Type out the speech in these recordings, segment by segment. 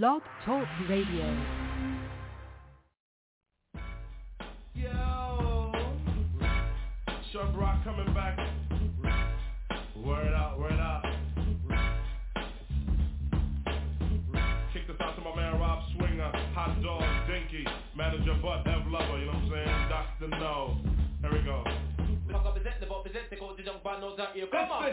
Blog Talk Radio. Yo, Chubb Rock coming back. Word out, word out. Kick this out to my man Rob Swinger, Hot Dog, Dinky, Manager Butt, Ev Lover, you know what I'm saying? Dr. No. Here we go. It's the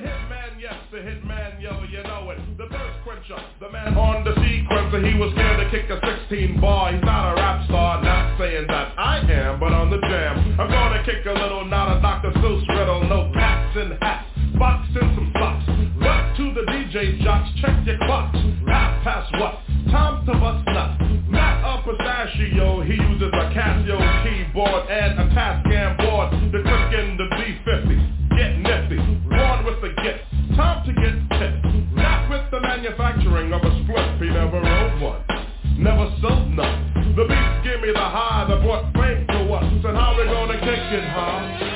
hitman, yes, the hitman, yo, you know it. The thirst quencher, the man on the sequencer. He was scared to kick a 16 bar. He's not a rap star, not saying that I am, but on the jam. I'm gonna kick a little, not a Dr. Seuss riddle. No cats and hats, box and some socks. What to the DJ jocks, check your clocks. Half past what? Time to bust nuts. Not a pistachio, he uses a Casio keyboard and a Tascam board. The click in the B50 get nifty, gift, time to get tipped. Not with the manufacturing of a split, he never wrote one, never sold none. The beats give me the high that brought fame to us, and how we gonna kick it, huh?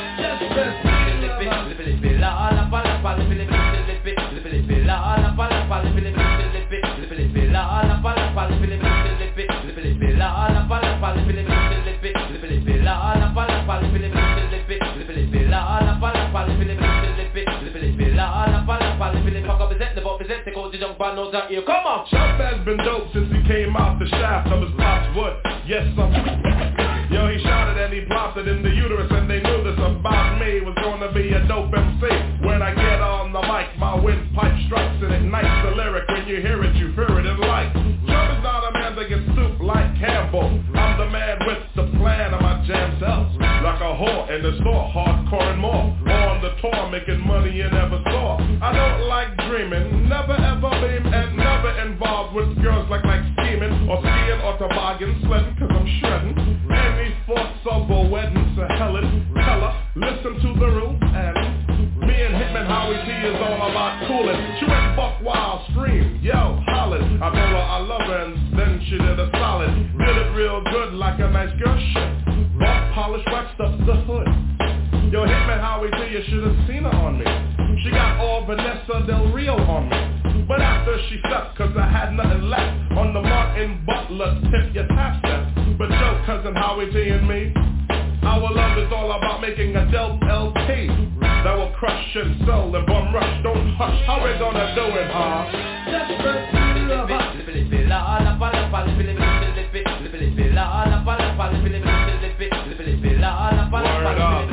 Come on! Chubb has been dope since he came out the shaft of his pop's wood. Yes, I'm... Yo, he shot it and he it in the uterus and they knew this about me was gonna be a dope MC. When I get on the mic, my windpipe strikes and ignites the lyric. When you hear it, you fear it in like. Chubb is not a man that gets soup like Campbell. I'm the man with the plan of my jam cells. Like a whore in the store, hardcore and more. On making money you never saw. I don't like dreaming, never ever beam, and never involved with girls like like scheming or skiing or toboggan, sledding, cause I'm shredding. Any thoughts of a wedding to Helen, tell her, listen to the rules and me and Hitman Howie T is all about cooling. She went fuck wild, scream, yo, hollered. I told her I love her and then she did a solid. Did it real good like a nice girl should. Buck polish waxed up the hood. Yo, Hitman Howie T, you should have seen her on me. She got all Vanessa Del Rio on me. But after she stepped, cause I had nothing left On the Martin Butler tip, your tap step But yo, cousin Howie T and me Our love is all about making a Del LP That will crush and sell and bum rush Don't hush, how we gonna do it, huh? Just Word up,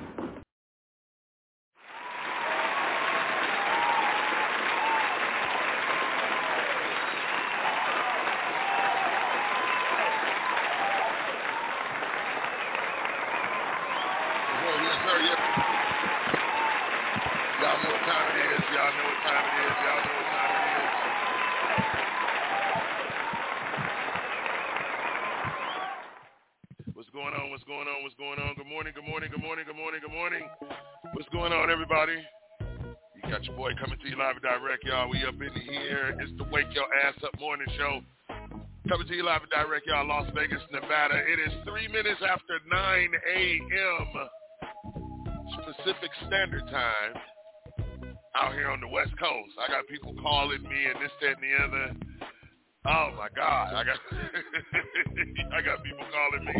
Well, yes, sir, yes. Y'all know what time it is. Y'all know what time it is. Y'all know what time it is. What's going on? What's going on? What's going on? Good morning, good morning, good morning, good morning, good morning. What's going on, everybody? You got your boy coming to you live and direct, y'all. We up in here. It's the Wake Your Ass Up Morning Show. Coming to you live and direct, y'all, Las Vegas, Nevada. It is three minutes after 9 a.m. Pacific Standard Time out here on the West Coast. I got people calling me and this, that, and the other. Oh my God, I got I got people calling me.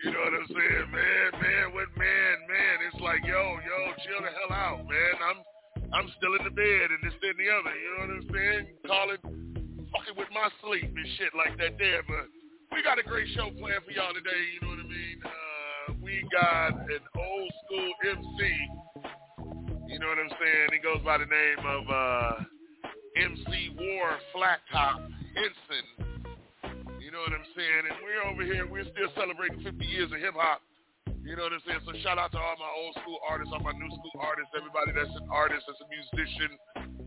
You know what I'm saying, man, man, what man, man? It's like, yo, yo, chill the hell out, man. I'm I'm still in the bed and this, that, and the other. You know what I'm saying? Calling, fucking with my sleep and shit like that there. But we got a great show planned for y'all today. You know what I mean? Uh, we got an old school MC. You know what I'm saying? He goes by the name of uh, MC War Flat Top Hinson. man, and we're over here. We're still celebrating 50 years of hip hop. You know what I'm saying? So shout out to all my old school artists, all my new school artists, everybody that's an artist, that's a musician.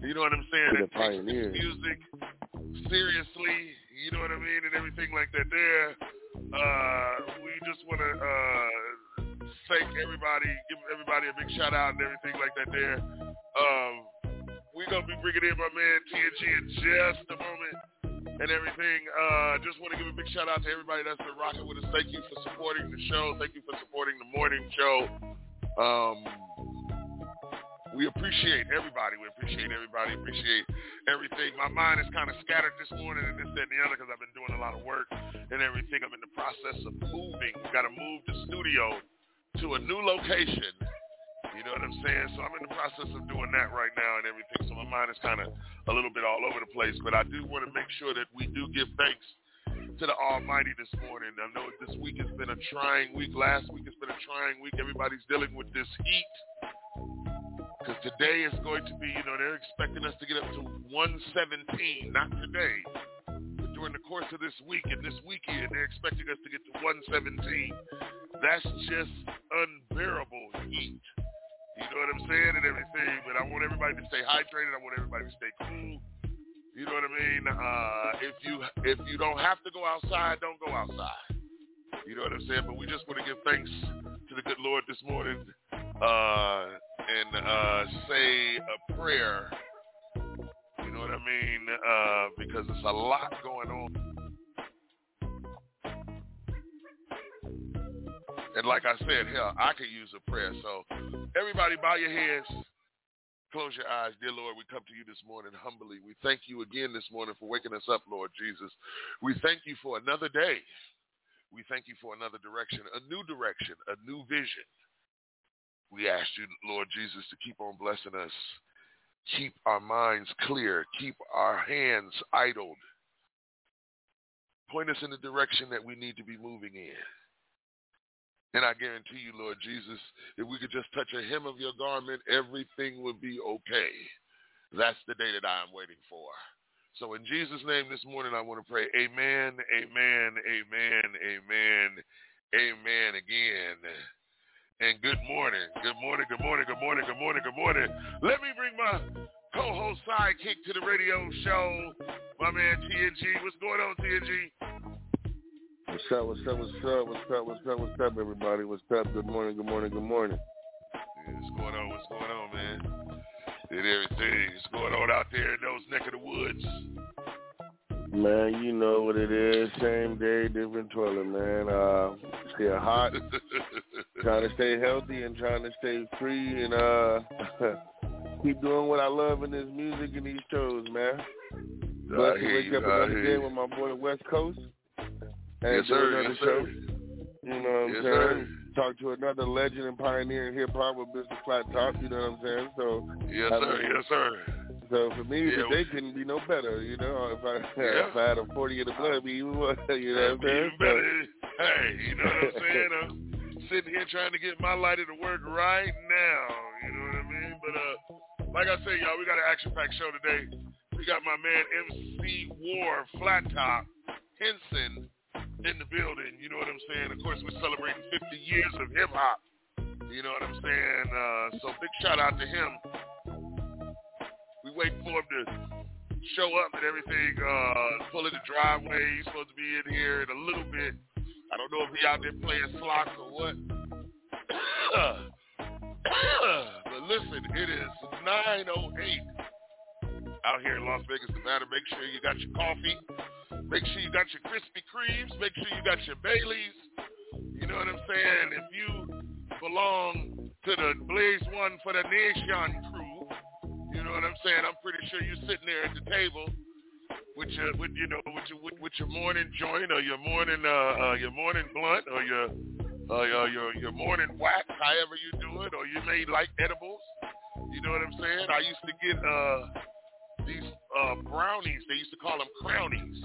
You know what I'm saying? That takes music seriously. You know what I mean, and everything like that. There, uh, we just want to uh, thank everybody, give everybody a big shout out and everything like that. There. Um, we're gonna be bringing in my man TNG in just a moment and everything. Uh, just want to give a big shout out to everybody that's been rocking with us. Thank you for supporting the show. Thank you for supporting the morning show. Um, we appreciate everybody. We appreciate everybody. Appreciate everything. My mind is kind of scattered this morning and this, that, and the other because I've been doing a lot of work and everything. I'm in the process of moving. Got to move the studio to a new location you know what I'm saying? So I'm in the process of doing that right now and everything. So my mind is kind of a little bit all over the place. But I do want to make sure that we do give thanks to the Almighty this morning. I know this week has been a trying week. Last week has been a trying week. Everybody's dealing with this heat. Because today is going to be, you know, they're expecting us to get up to 117. Not today, but during the course of this week and this weekend, they're expecting us to get to 117. That's just unbearable heat. You know what I'm saying and everything. But I want everybody to stay hydrated. I want everybody to stay cool. You know what I mean? Uh, if you if you don't have to go outside, don't go outside. You know what I'm saying? But we just want to give thanks to the good Lord this morning uh, and uh, say a prayer. You know what I mean? Uh, because there's a lot going on. And like I said, hell, I could use a prayer. So everybody bow your heads. Close your eyes. Dear Lord, we come to you this morning humbly. We thank you again this morning for waking us up, Lord Jesus. We thank you for another day. We thank you for another direction, a new direction, a new vision. We ask you, Lord Jesus, to keep on blessing us. Keep our minds clear. Keep our hands idled. Point us in the direction that we need to be moving in. And I guarantee you, Lord Jesus, if we could just touch a hem of your garment, everything would be okay. That's the day that I am waiting for. So in Jesus' name this morning, I want to pray, amen, amen, amen, amen, amen again. And good morning, good morning, good morning, good morning, good morning, good morning. Let me bring my co-host sidekick to the radio show, my man TNG. What's going on, TNG? What's up, what's up, what's up, what's up, what's up, what's up, everybody? What's up? Good morning, good morning, good morning. Yeah, what's going on, what's going on, man? And everything. What's going on out there in those neck of the woods? Man, you know what it is. Same day, different toilet, man. Uh, still hot. trying to stay healthy and trying to stay free and uh keep doing what I love in this music and these shows, man. Blessed to wake up another day with my boy West Coast and yes, sir. another yes, show. Sir. You know what I'm yes, saying? Sir. Talk to another legend and pioneer in hip hop with Mr. Flat Top. You know what I'm saying? So yes, I sir. mean, yes, sir. So for me, Yeah, the day couldn't be no better. You know, if I Yeah. if I had a 40 in the blood, it'd be even more. You know what I'm saying? Better. Hey, you know what I'm saying? I'm sitting here trying to get my lighter to work right now. You know what I mean? But uh, like I said, y'all, we got an action-packed show today. We got my man MC War Flat Top Hinson in the building. You know what I'm saying? Of course, we're celebrating 50 years of hip hop. You know what I'm saying? Uh, so big shout out to him. We wait for him to show up and everything, uh, pull in the driveway. He's supposed to be in here in a little bit. I don't know if he out there playing slots or what. but listen, it is 9.08 out here in Las Vegas, Nevada. Make sure you got your coffee. Make sure you got your Krispy Kremes. Make sure you got your Baileys. You know what I'm saying? If you belong to the Blaze One for the Nation crew, you know what I'm saying? I'm pretty sure you're sitting there at the table with your, with you know, with your, with, with your morning joint or your morning, uh, uh your morning blunt or your, uh, your, your, your morning whack, however you do it, or you may like edibles. You know what I'm saying? I used to get uh these uh brownies. They used to call them crownies.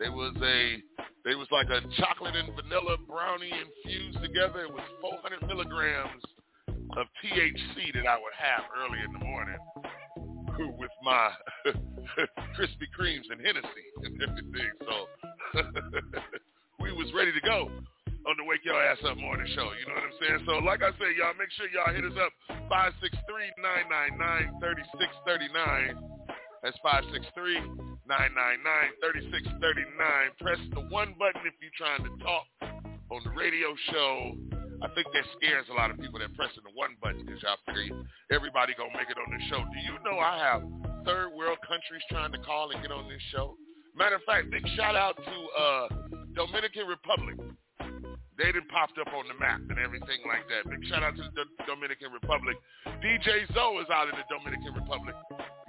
They was a, they was like a chocolate and vanilla brownie infused together. It was 400 milligrams of THC that I would have early in the morning with my Krispy Kremes and Hennessy and everything. So we was ready to go on the Wake Your Ass Up Morning Show. You know what I'm saying? So like I said, y'all, make sure y'all hit us up 563-999-3639. That's 563-999-3639. Press the one button if you're trying to talk on the radio show. I think that scares a lot of people that pressing the one button because y'all figure everybody gonna make it on the show. Do you know I have third world countries trying to call and get on this show? Matter of fact, big shout out to uh, Dominican Republic. They done popped up on the map and everything like that. Big shout out to the Dominican Republic. DJ Zoe is out in the Dominican Republic.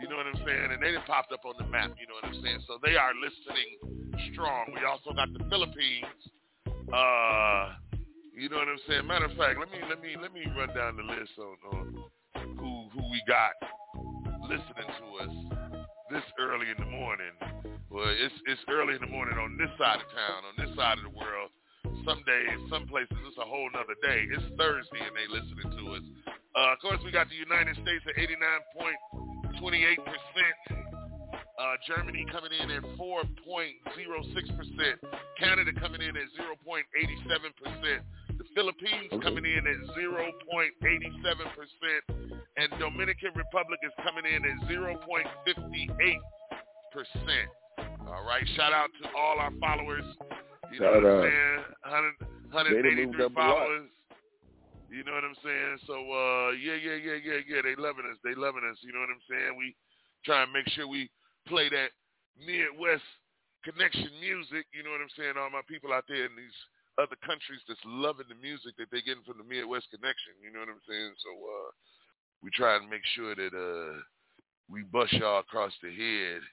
You know what I'm saying? And they done popped up on the map. You know what I'm saying? So they are listening strong. We also got the Philippines. Uh, you know what I'm saying? Matter of fact, let me let me let me run down the list on, on who who we got listening to us this early in the morning. Well, it's it's early in the morning on this side of town, on this side of the world some days, some places, it's a whole nother day. It's Thursday and they listening to us. Uh, of course, we got the United States at 89.28%. Uh, Germany coming in at 4.06%. Canada coming in at 0.87%. The Philippines coming in at 0.87%. And Dominican Republic is coming in at 0.58%. All right. Shout out to all our followers you know what I'm saying? 100, 183 followers. You know what I'm saying? So uh yeah, yeah, yeah, yeah, yeah. They loving us. They loving us. You know what I'm saying? We try and make sure we play that Midwest connection music. You know what I'm saying? All my people out there in these other countries that's loving the music that they're getting from the Midwest connection. You know what I'm saying? So uh we try and make sure that uh we bust y'all across the head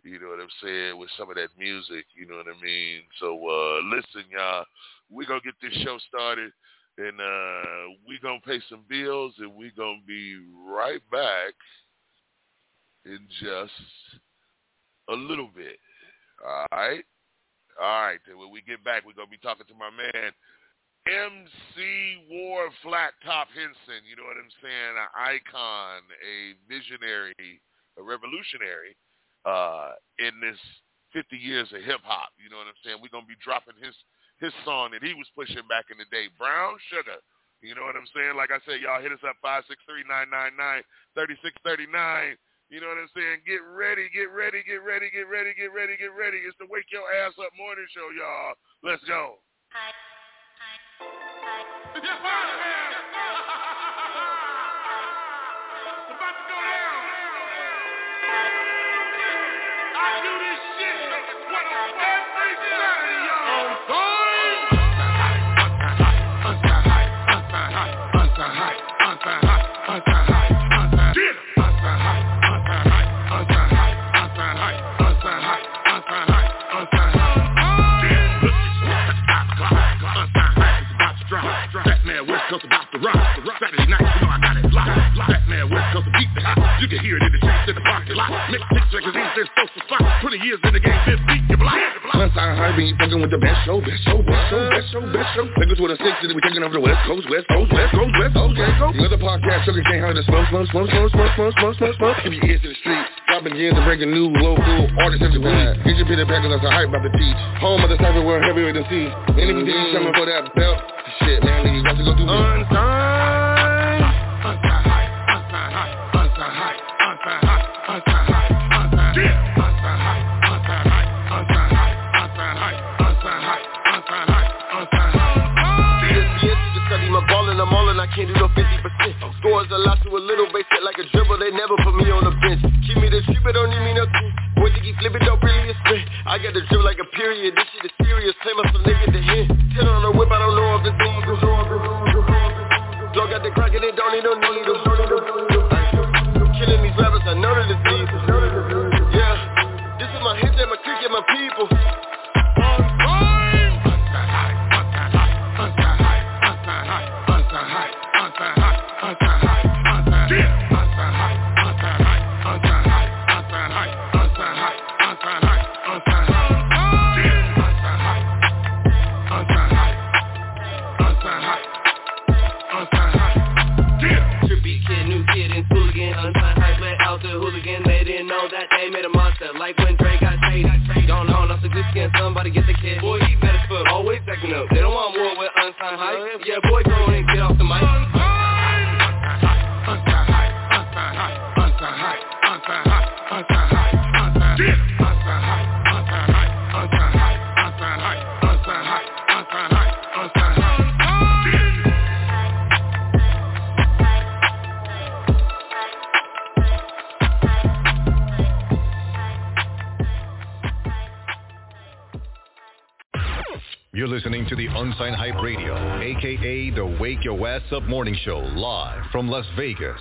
you know what I'm saying, with some of that music, you know what I mean? So uh listen, y'all, we're gonna get this show started and uh we're gonna pay some bills and we're gonna be right back in just a little bit. All right? All right, then when we get back we're gonna be talking to my man MC War Flat Top Hinson, you know what I'm saying? An icon, a visionary, a revolutionary uh, in this 50 years of hip hop. You know what I'm saying? We're gonna be dropping his his song that he was pushing back in the day, Brown Sugar. You know what I'm saying? Like I said, y'all hit us up five six three nine nine nine thirty six thirty nine. You know what I'm saying? Get ready, get ready, get ready, get ready, get ready, get ready. It's the Wake Your Ass Up Morning Show, y'all. Let's go. Hi. Hi. Hi. Coast You can hear it in the streets in the parking lot. Mix six magazines and social spot. 20 years in the game, this beat you block. Sunshine high, be fucking with the best show, best show, best show, best show, best show. Niggas with a six, and we taking over the West Coast, West Coast, West Coast, West Coast. Okay, go. The other podcast, sugar can't hurt the smoke, smoke, smoke, smoke, smoke, smoke, smoke, smoke, smoke. If your ears to the street, dropping gears and breaking new local artists every week. Get your pity packers, that's a hype about the teach. Home of the cyber world, heavyweight than see. Enemy mm-hmm. coming for that belt. Shit, man, you got to go through me. Unsigned. Do no 50%. Scores a lot to a little base hit like a dribble, they never put me on the bench. Keep me the street, but don't need me no Boy, to keep flipping, don't really spin. I got the dribble like a period, this shit is serious. Claim us some nigga West Up Morning Show live from Las Vegas.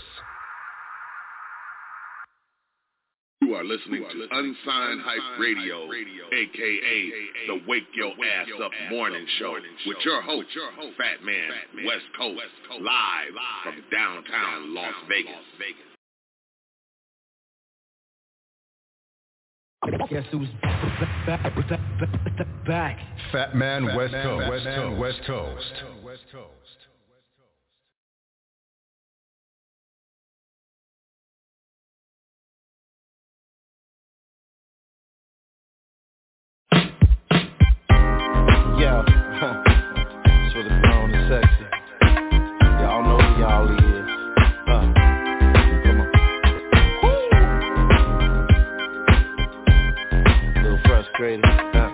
You are listening to Unsigned Hype Radio, aka the Wake Your Ass Up Morning Show, with your host, Fat Man West Coast, live from downtown Las Vegas. Guess who's back? Fat Man West Coast. West Coast. Yeah, that's what the known is sexy. Y'all know who y'all is. Uh, come on. Little frustrated. Uh,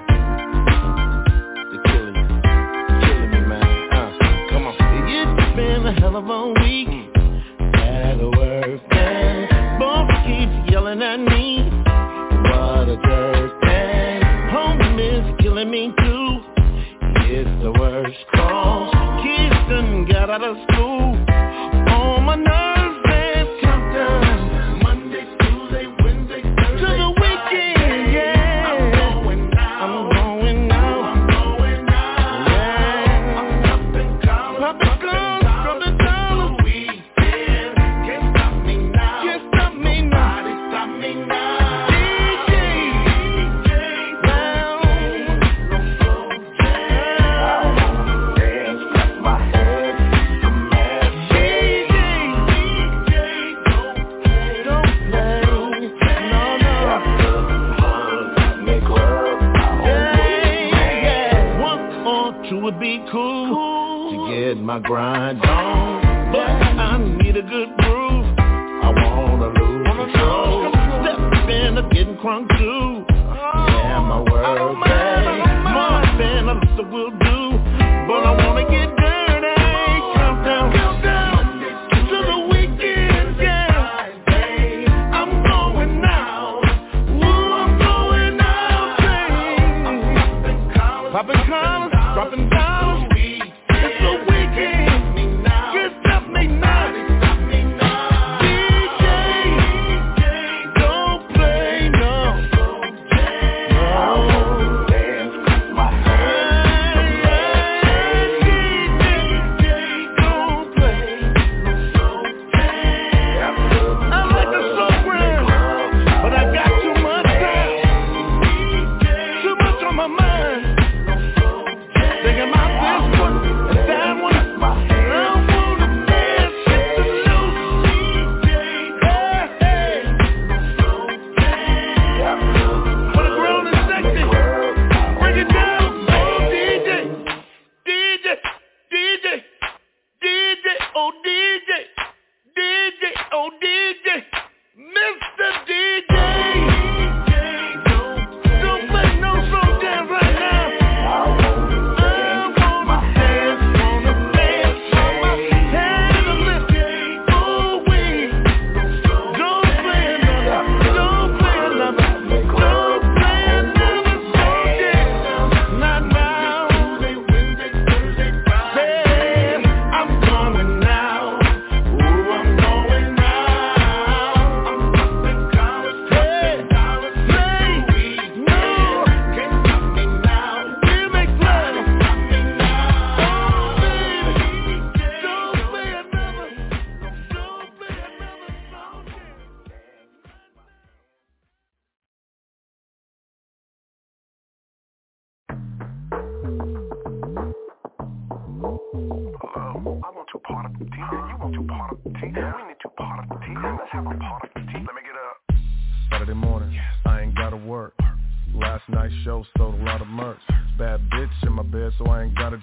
you're killing me, killing me, man. Uh, come on. It's been a hell of a week at work, man. Boss keeps yelling at me. What a jerk, man. Home is killing me the worst calls. kids done got out of school On my nerves, they've come down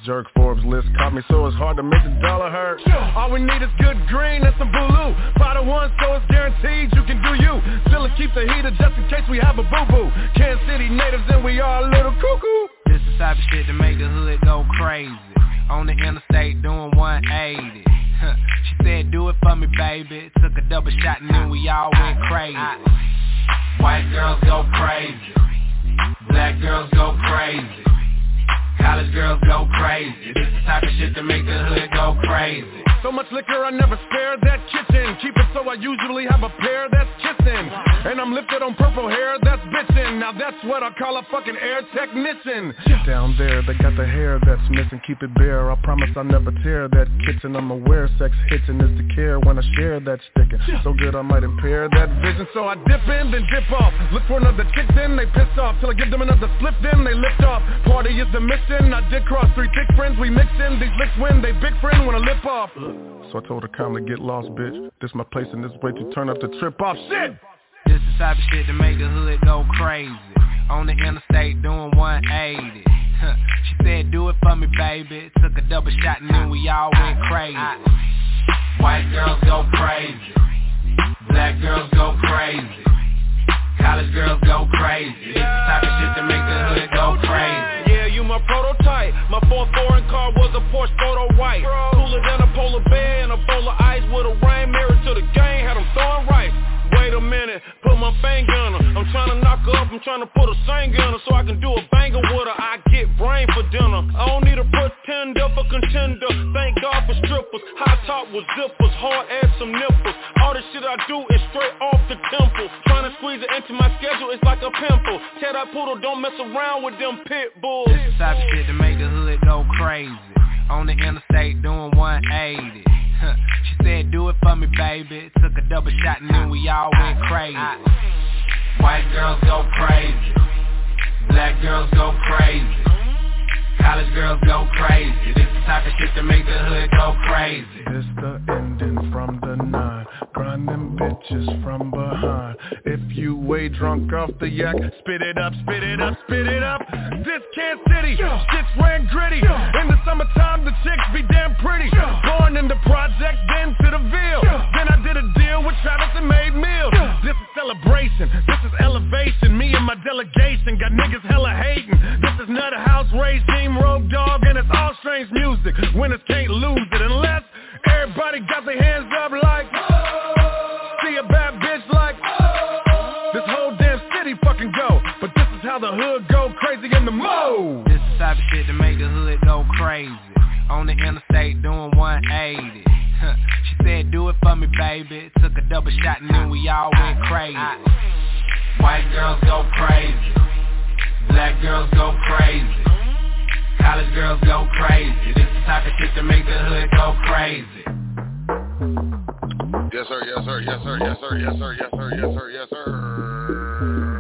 Zerk So I told her calmly, get lost, bitch. This my place and this way to turn up the trip off. Shit! This the type of shit to make the hood go crazy. On the interstate doing 180. she said, do it for me, baby. Took a double shot and then we all went crazy. White girls go crazy. Black girls go crazy. College girls go crazy. This type of shit to make the hood go crazy. My prototype. My fourth foreign car was a Porsche photo white. Cooler than a polar bear and a bowl of ice with a rain mirror to the game. Had them throwing right. Wait a minute, my finger on her. I'm trying to knock her up, I'm trying to put a singer on her so I can do a banger with her. I get brain for dinner. I don't need a pretender for contender. Thank God for strippers. High top with zippers, hard ass some nipples. All the shit I do is straight off the temple. Trying to squeeze it into my schedule, it's like a pimple. That poodle, don't mess around with them pit bulls. This the type of shit to make the hood go crazy. On the interstate doing 180. she said, do it for me, baby. Took a double shot and then we all went crazy. White girls go crazy. Black girls go crazy. College girls go crazy. This the type of shit to make the hood go crazy. This the ending from the nine. Grind them bitches from behind. If you way drunk off the yak, spit it up, spit it up, spit it up. This Kansas City, shit's ran gritty. In the summertime, the chicks be damn pretty. Born in the project, then to the Ville. Then I did a deal with Travis and made meals. This is celebration, this is elevation. Me and my delegation got niggas hella hating. This is Nutter House regime, Road Dog, and it's all strange music. Winners can't lose it unless everybody got their hands up like. how the hood go crazy in the mode. This the type of shit to make the hood go crazy. On the interstate doing 180. she said, do it for me, baby. Took a double shot and then we all went crazy. White girls go crazy. Black girls go crazy. College girls go crazy. This the type of shit to make the hood go crazy. Yes sir, yes sir, yes sir, yes sir, yes sir, yes sir, yes sir, yes sir.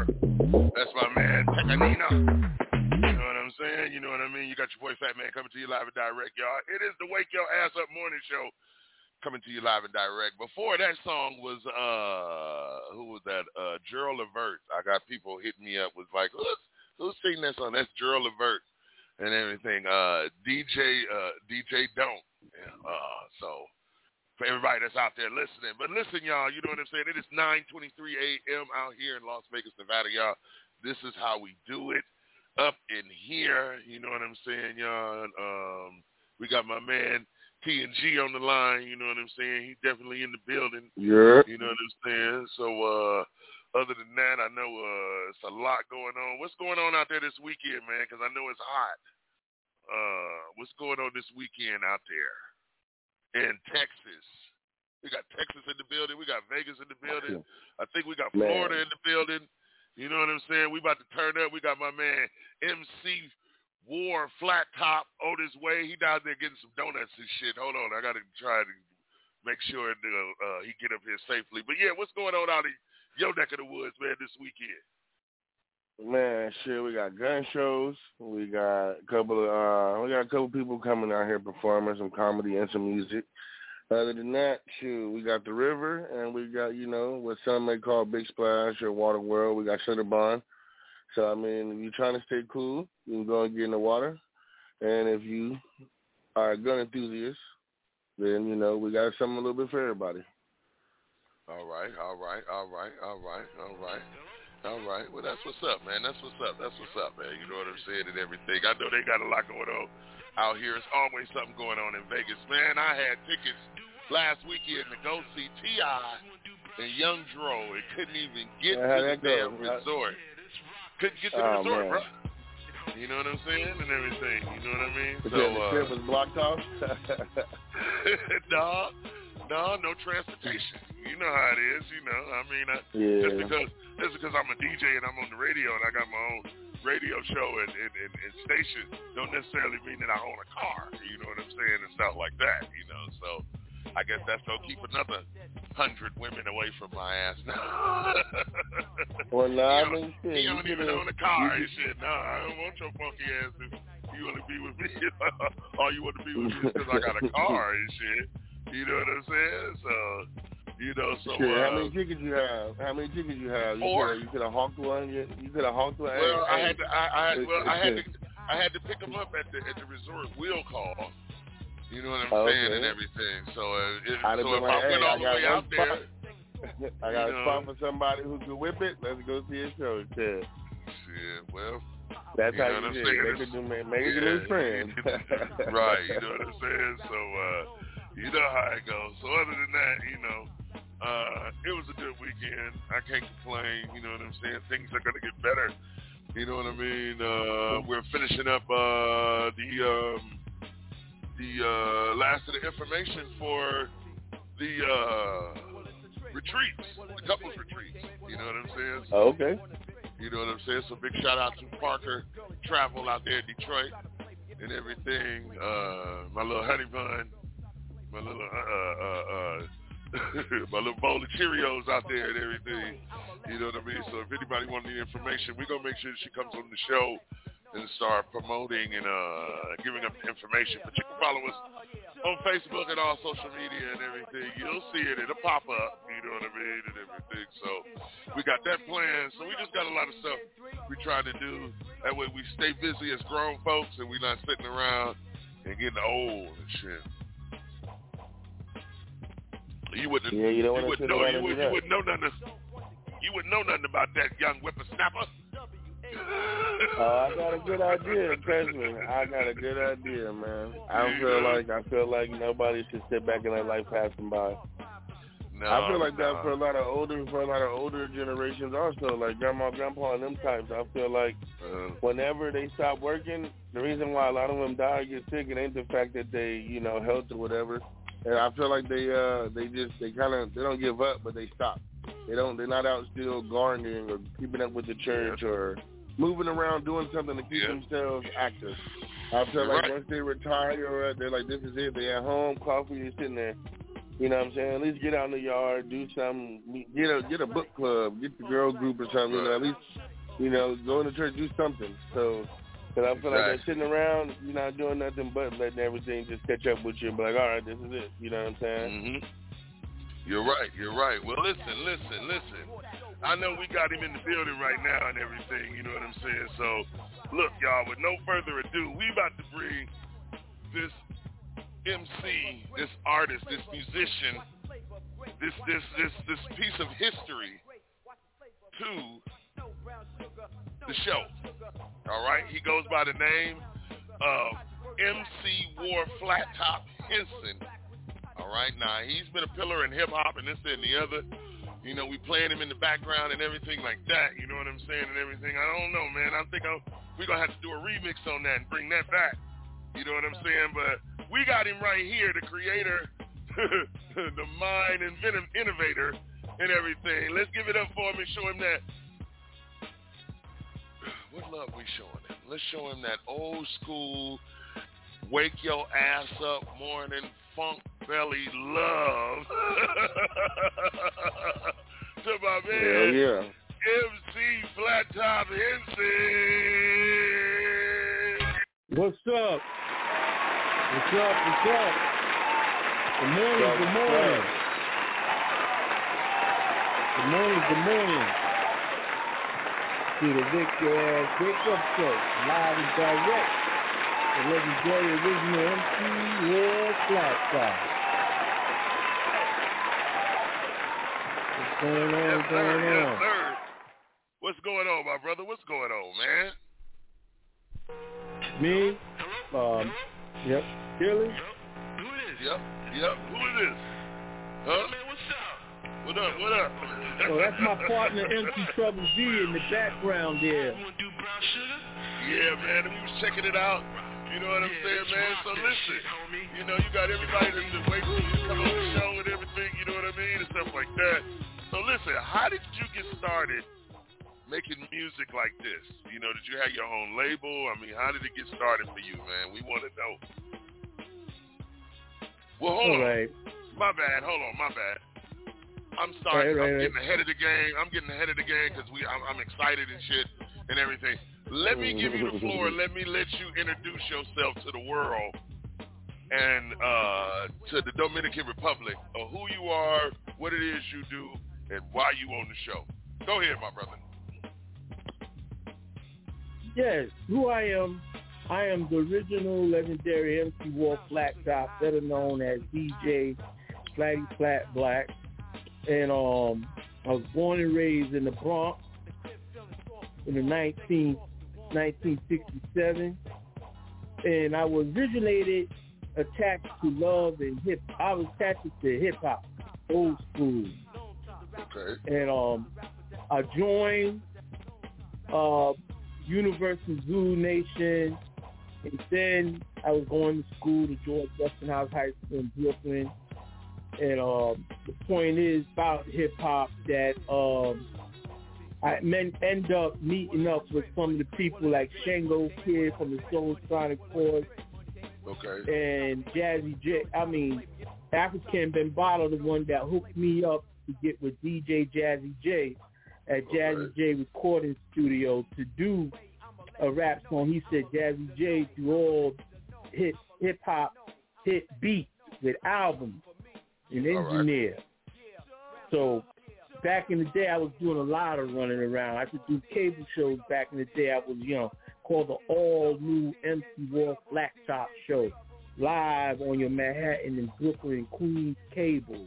That's my man, Pecanina. You know what I'm saying? You know what I mean? You got your boy Fat Man coming to you live and direct, y'all. It is the Wake Your Ass Up Morning Show coming to you live and direct. Before that song was, uh, who was that? Uh, Gerald Levert. I got people hitting me up was like, who's, who's singing that song? That's Gerald Levert and everything. Uh, DJ, uh, DJ Don't. Yeah, uh, so for everybody that's out there listening. But listen, y'all, you know what I'm saying? It is 9:23 a.m. out here in Las Vegas, Nevada, y'all. This is how we do it up in here. You know what I'm saying, y'all? Um, we got my man T and G on the line. You know what I'm saying? He's definitely in the building. Yeah. You know what I'm saying? So, uh, other than that, I know uh, it's a lot going on. What's going on out there this weekend, man? Because I know it's hot. Uh, what's going on this weekend out there? In Texas. We got Texas in the building. We got Vegas in the building. I think we got Florida Man. in the building. You know what I'm saying? We about to turn up. We got my man MC War Flat Top on his way. He down there getting some donuts and shit. Hold on, I got to try to make sure uh, he get up here safely. But yeah, what's going on out in your neck of the woods, man, this weekend? Man, shit, we got gun shows. We got a couple of uh we got a couple people coming out here performing some comedy and some music. Other than that, shoot, we got the river and we got, you know, what some may call Big Splash or Water World. We got Schlitterbahn. So I mean, if you're trying to stay cool, you can go and get in the water. And if you are a gun enthusiast, then you know, we got something a little bit for everybody. All right, all right, all right, all right, all right. All right. Well, that's what's up, man. That's what's up. That's what's up, man. You know what I'm saying and everything. I know they got a lot going on out here. It's always something going on in Vegas, man. I had tickets last weekend to go see T.I. and Young Dro. and couldn't even get Yeah, to the damn resort. Couldn't get to the Oh, resort, man. bro. You know what I'm saying? And everything. You know what I mean? But so then the uh, trip was blocked off. no, no, no transportation. You know how it is. You know, I mean, uh, Yeah. just because just because I'm a DJ and I'm on the radio and I got my own radio show and, and, and, and station, don't necessarily mean that I own a car. You know what I'm saying and stuff like that. You know, so I guess that's gonna keep another hundred women away from my ass now. well, no, I You mean, shit, he you don't even own a car you and shit. No, I don't want your funky ass if you want to be with me. All you want to be with me is because I got a car and shit. You know what I'm saying? So, you know, so. How uh, many tickets you have? How many tickets you have? You Four. coulda- You could have hawked one. You, you could have hawked one. Well, I had to. I, I. Well, I had to. I had to pick them up at the at the resort wheel call. You know what I'm Oh, saying and everything. So, uh, it, so if like, I went hey, all the got way out there, I got you a spot for somebody who can whip it. Let's go see a show. Shit. shit. Well, That's You how know you what I'm did. saying? Make it do, make, make it a new friend. right. You know what I'm saying? So, uh, you know how it goes. So other than that, you know, uh, it was a good weekend. I can't complain. You know what I'm saying? Things are gonna get better. You know what I mean? Uh, we're finishing up uh, the um, the uh, last of the information for the uh, retreats, the couples retreats. You know what I'm saying? So, Oh, okay. you know what I'm saying? So big shout out to Parker Travel out there in Detroit and everything. Uh, my little honey bun, my little uh, uh, uh, my little bowl of Cheerios out there and everything. You know what I mean? So if anybody wants any information, we're gonna make sure she comes on the show and start promoting and uh, giving up information. But you can follow us on Facebook and all social media and everything. You'll see it. It'll pop up. You know what I mean? And everything. So we got that planned. So we just got a lot of stuff we try to do. That way we stay busy as grown folks and we're not sitting around and getting old and shit. You wouldn't. Yeah, you don't wanna wouldn't know. You, would, you wouldn't know nothing. You wouldn't know nothing about that young whippersnapper. Oh, I got a good idea. Trust me, I got a good idea, man. I feel like I feel like nobody should sit back and let life pass them by. No, I feel like that for a lot of older, for a lot of older generations also, like grandma, grandpa, and them types. I feel like Uh, whenever they stop working, the reason why a lot of them die or get sick, it ain't the fact that they, you know, health or whatever. And I feel like they, uh, they just, they kind of, they don't give up, but they stop. They don't, they're not out still gardening or keeping up with the church or moving around doing something to keep Yeah. themselves active. I feel You're like right. once they retire, or they're like, this is it. They at home, coffee, is sitting there. You know what I'm saying? At least get out in the yard, do something, get a get a book club, get the girl group or something. You know, at least you know go to church, do something. So, cause I feel like they're Exactly. sitting around, you're not doing nothing but letting everything just catch up with you. And be like, all right, this is it. You know what I'm saying? hmm You're right. You're right. Well, listen, listen, listen. I know we got him in the building right now and everything. You know what I'm saying? So, look, y'all. With no further ado, we about to bring this MC, this artist, this musician, this this this this piece of history to the show. All right. He goes by the name of MC War Flat Top Hinson. All right, now he's been a pillar in hip hop and this and the other. You know, we playing him in the background and everything like that. You know what I'm saying and everything. I don't know, man. I think I'm, we're gonna have to do a remix on that and bring that back. You know what I'm saying? But we got him right here, the creator, the mind and innovator and everything. Let's give it up for him and show him that. What love we showing him? Let's show him that old school wake your ass up morning funk belly love to my Hell man yeah. MC Flat Top Hinson. What's up? What's up? What's up? Good morning, What's good morning. what's Good morning, good morning. To the Vic Your Ass Wake Up Show, live and direct. The legendary original MC War Flat Top. What's going on? Yes, What's sir. going Yes, on? sir. What's going on, my brother? What's going on, man? Me? Um, yep. Kelly? Yep, yep. Who is this? Huh? Man, what's up? What up? What up? well, oh, that's my partner MC Trouble G in the background there. Yeah, man. If you was checking it out, you know what I'm saying, man. So listen, you know, you got everybody that's been waiting to come on the show and everything. You know what I mean, and stuff like that. So listen, how did you get started making music like this? You know, did you have your own label? I mean, how did it get started for you, man? We want to know. Well, hold All on. right. My bad. Hold on. My bad. I'm sorry. Right, right, I'm right. getting ahead of the game. I'm getting ahead of the game because we. I'm, I'm excited and shit and everything. Let me give you the floor. and Let me let you introduce yourself to the world and uh, to the Dominican Republic of who you are, what it is you do, and why you on the show. Go ahead, my brother. Yes, who I am, I am the original legendary MC War Flat Top, better known as DJ Flatty Flat Black. And um, I was born and raised in the Bronx in the 19, 1967. And I was originated attached to love and hip. I was attached to hip hop, old school. Okay. And um, I joined uh, Universal Zulu Nation, and then I was going to school to George Westinghouse High School in Brooklyn. And um, the point is about hip hop that um, I men end up meeting up with some of the people like Shango Kid from the Soul Sonic Force Okay. and Jazzy J. I mean, Afrika Bambaataa, the one that hooked me up to get with DJ Jazzy J at Jazzy J Recording Studio to do a rap song. He said Jazzy J do all hip hip hop hit beats with albums and All right. engineer. So back in the day, I was doing a lot of running around. I could do cable shows back in the day. I was young, called the All New MC War Flat Top Show, live on your Manhattan and Brooklyn and Queens cable.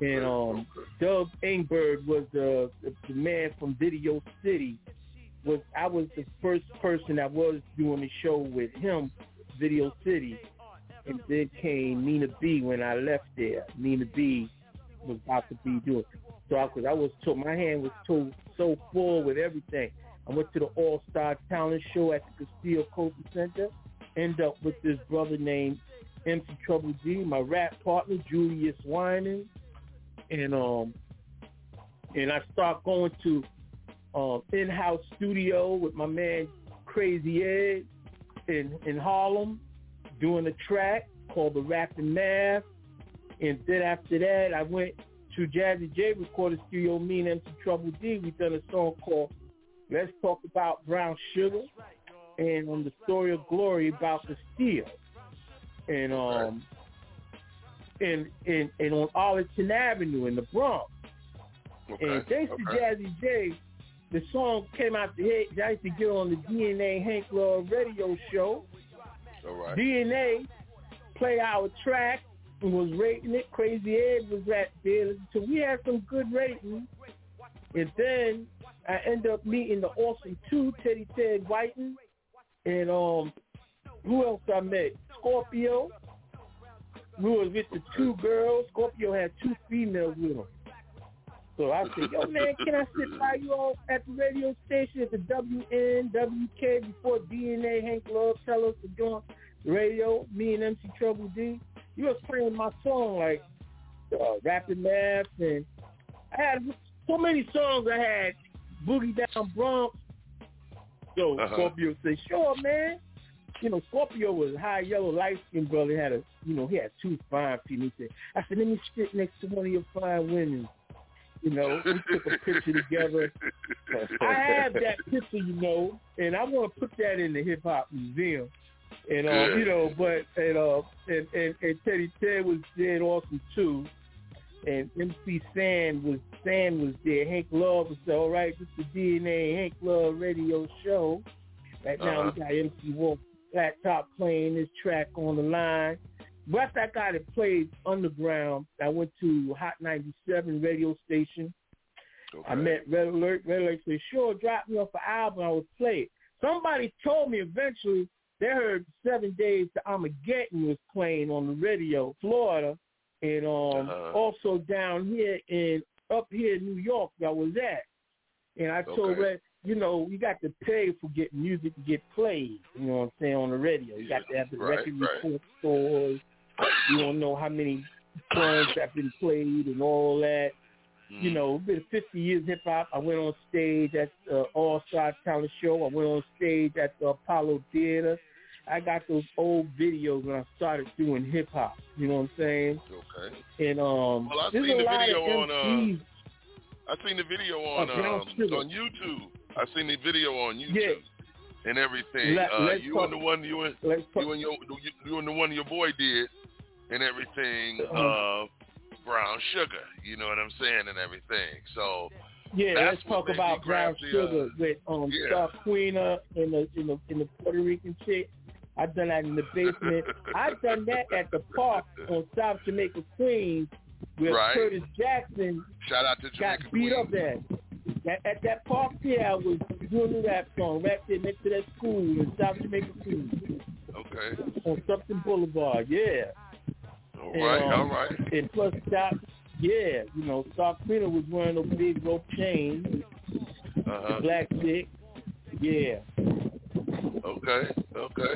And um, Doug Ingberg was the, the the man from Video City. Was I was the first person that was doing the show with him, Video City, and then came Nina B when I left there. Nina B was about to be doing. So I, cause I was told my hand was so so full with everything. I went to the All Star Talent Show at the Castillo Culture Center. End up with this brother named MC Trouble D, my rap partner Julius Winan, and um, and I start going to um in-house studio with my man Crazy Ed in in Harlem, doing a track called the Rapping Math, and then after that I went to Jazzy J Recording Studio, me and MC Trouble D. We done a song called Let's Talk About Brown Sugar, and on the story of glory about Castillo, and um, and and and on Arlington Avenue in the Bronx. And thanks to okay. Jazzy J, the song came out the hit. I used to get on the DNA Hank Love radio show. DNA play our track and was rating it. Crazy Ed was at there. So we had some good ratings. And then I end up meeting the awesome two, Teddy Ted Whiten. And um who else I met? Scorpio. We was with the two girls. Scorpio had two females with him. So I said, yo, man, can I sit by you all at the radio station at the WNWK before DNA Hank Love tell us to join the radio, me and MC Trouble D? You was playing my song like uh, Rapid Math, and I had so many songs. I had Boogie Down Bronx. So Uh-huh. Scorpio said, sure, man. You know, Scorpio was a high yellow, light skinned brother. He had a, you know, he had two fine females. He said, I said, let me sit next to one of your fine women. You know, we took a picture together. I have that picture, you know, and I want to put that in the hip hop museum. And uh, you know, but and uh, and, and and Teddy Ted was dead awesome too, and MC Sand was Sand was there. Hank Love was there. All right, this is the DNA Hank Love radio show. Right now Uh-huh. we got MC War Flat Top playing this track on the line. After I got it played underground, I went to Hot 97 radio station. I met Red Alert. Red Alert said, sure, drop me off an album. I would play it. Somebody told me eventually they heard Seven Days to Armageddon was playing on the radio, Florida, and um Uh-huh. also down here in up here in New York I was at. And I told Okay. Red you know, you got to pay for getting music to get played. You know what I'm saying on the radio. You got to have the right, record right. stores. You don't know how many songs have been played and all that. Mm. You know, it's been 50 years hip hop. I went on stage at the All Star Talent Show. I went on stage at the Apollo Theater. I got those old videos when I started doing hip hop. You know what I'm saying? Okay. And um, Well, I seen a the video on, uh. I seen the video on Oh, um, on YouTube. I've seen the video on YouTube Yeah. and everything. Let- uh, you talk- and the one you and you and your you, you and the one your boy did and everything. Uh-huh. Uh, brown sugar. You know what I'm saying and everything. So Yeah, let's talk about brown grab the, sugar uh, with um yeah. Star Queena and the in the in the Puerto Rican chick. I've done that in the basement. I've done that at the park on South Jamaica Queens where Right. Curtis Jackson shout out to got beat Queens. up at. At, at that park there, I was doing a rap song right there next to that school in South Jamaica Queens Okay. on Something Boulevard. Yeah. All And, right. um, all right. And plus, Doc, yeah, you know, Star Queena was wearing those big rope chains. Uh-huh. Black chick. Yeah. Okay. Okay.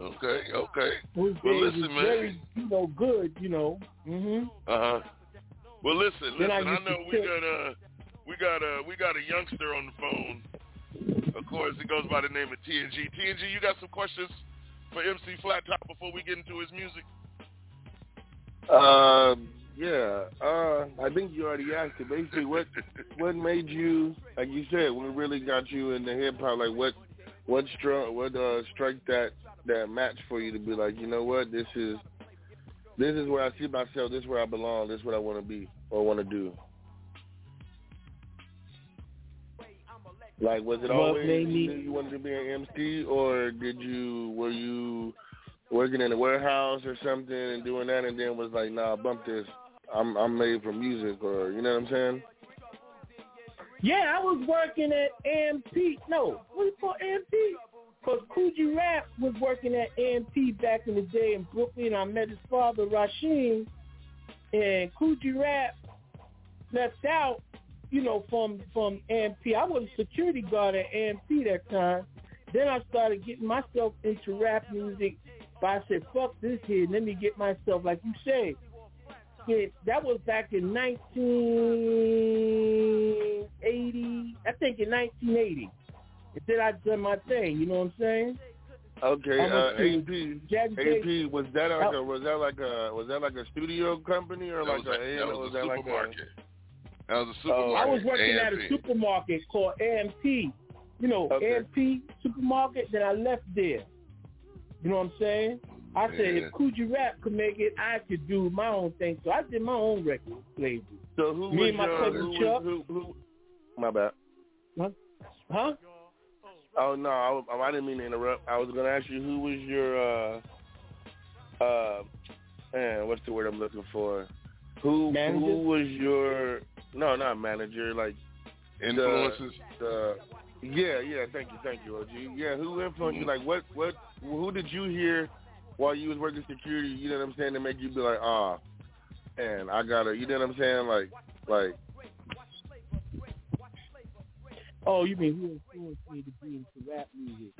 Okay. Okay. Well, listen, man. very, you know, good, you know. hmm Uh huh. Well, listen, listen. I I, know we got a we got a we got a youngster on the phone. Of course, he goes by the name of TNG. TNG, you got some questions for MC Flat Top before we get into his music? Um, yeah. Uh, I think you already asked it. Basically, what what made you, like you said, what really got you into hip hop? Like what what struck what uh struck that that match for you to be like, you know what, this is this is where I see myself. This is where I belong. This is what I want to be or want to do. Like, was it always made you me- you wanted to be an MC, or did you were you working in a warehouse or something and doing that, and then was like, nah, bump this. I'm I'm made for music, or you know what I'm saying? Yeah, I was working at A&P. No, it called A&P? Because Kool G Rap was working at A&P back in the day in Brooklyn. I met his father, Rasheen, and Kool G Rap left out, you know, from from A&P. I was a security guard at A&P that time. Then I started getting myself into rap music. But I said, fuck this here. Let me get myself, like you said, yeah, that was back in 1980. I think in 1980. And then I done my thing. You know what I'm saying? Okay, uh, went to AP, J- AP, was that like a was that like a was that like a studio company or That like was a, a- that or was a that like supermarket. That was a Oh, supermarket. I was working at a supermarket called A&P. You know, Okay. A&P supermarket. Then I left there. You know what I'm saying? I said if Kool G Rap could make it, I could do my own thing. So I did my own record label. So who Me was and my your, cousin who, was- Chuck. who, who, My bad. Huh? Huh? Oh no, I, I didn't mean to interrupt. I was gonna ask you who was your uh uh man, what's the word I'm looking for? Who Manager? who was your no, not manager, like Influences. the yeah, yeah, thank you, thank you, OG. Yeah, who influenced you? Like what what who did you hear while you was working security, you know what I'm saying, to make you be like, ah, and I gotta you know what I'm saying? Like like Oh, you mean who influenced me to be into rap music?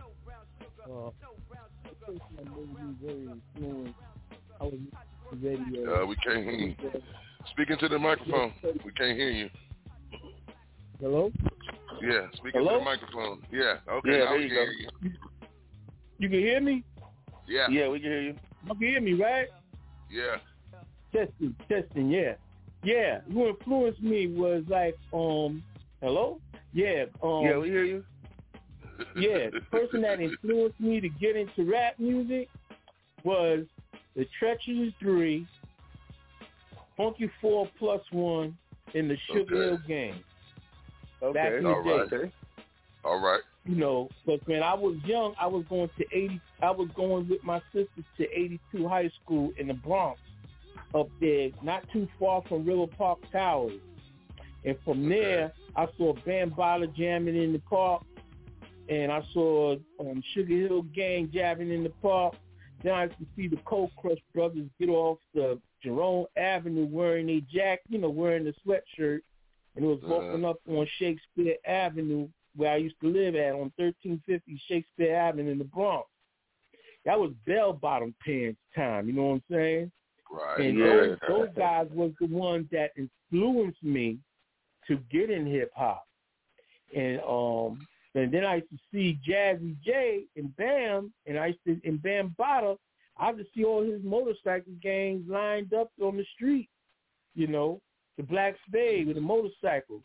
Uh, the person that made me very influenced, I was listening radio. Uh, we can't hear you. Speaking to the microphone. We can't hear you. Hello? Yeah, speaking Hello? to the microphone. Yeah. Okay. Yeah, there we you can go. hear you. You can hear me? Yeah. yeah, we can hear you. You can hear me, right? Yeah. Testing, testing, yeah. Yeah, who influenced me was like, um, hello? Yeah, um, yeah, we hear you. yeah, the person that influenced me to get into rap music was the Treacherous Three, Funky Four Plus One, and the Sugar Okay. Hill Gang. Okay. Back in the All right. day. All right. You know, but when I was young, I was going to eighty. I was going with my sisters to eighty two high school in the Bronx, up there, not too far from River Park Towers. And from there, I saw Bambaataa jamming in the park, and I saw um, Sugar Hill Gang jamming in the park. Then I used to see the Cold Crush Brothers get off the Jerome Avenue wearing a jack, you know, wearing the sweatshirt and it was broken up on Shakespeare Avenue, where I used to live at on 1350 Shakespeare Avenue in the Bronx. That was bell bottom pants time. You know what I'm saying? Right. And Yeah. those, those guys was the ones that influenced me to get in hip hop. And um and then I used to see Jazzy J and Bam and I used to in Bambaataa, I used to see all his motorcycle gangs lined up on the street, you know, the Black Spade with a motorcycle.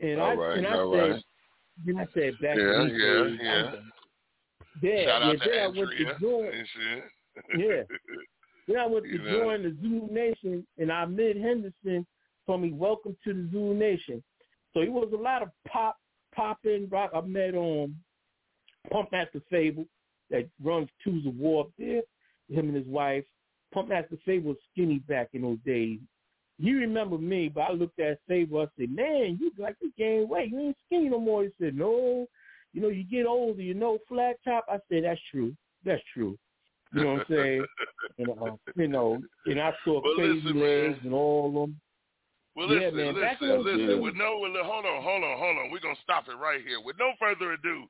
And I All right, and I said right. then I said back Yeah, yeah, yeah. Yeah, Shout yeah, out to then I went to join and yeah. Then I went to know. join the Zulu Nation, and Ahmed Henderson told me, "Welcome to the Zulu Nation." So it was a lot of pop, popping rock. I met on Pump Master Fable that runs Tools of War up there. Him and his wife. Popmaster Fabel was skinny back in those days. He remember me, but I looked at Fabel. I said, "Man, you like you gained weight. You ain't skinny no more." He said, "No, you know, you get older. You know, flat top." I said, "That's true. That's true." You know what I'm saying? and, uh, you know, and I saw Well, crazy listen, legs man. and all of them. Well, Yeah, listen, man, back listen, those listen. days- With no, with, hold on, hold on, hold on. We're gonna stop it right here. With no further ado,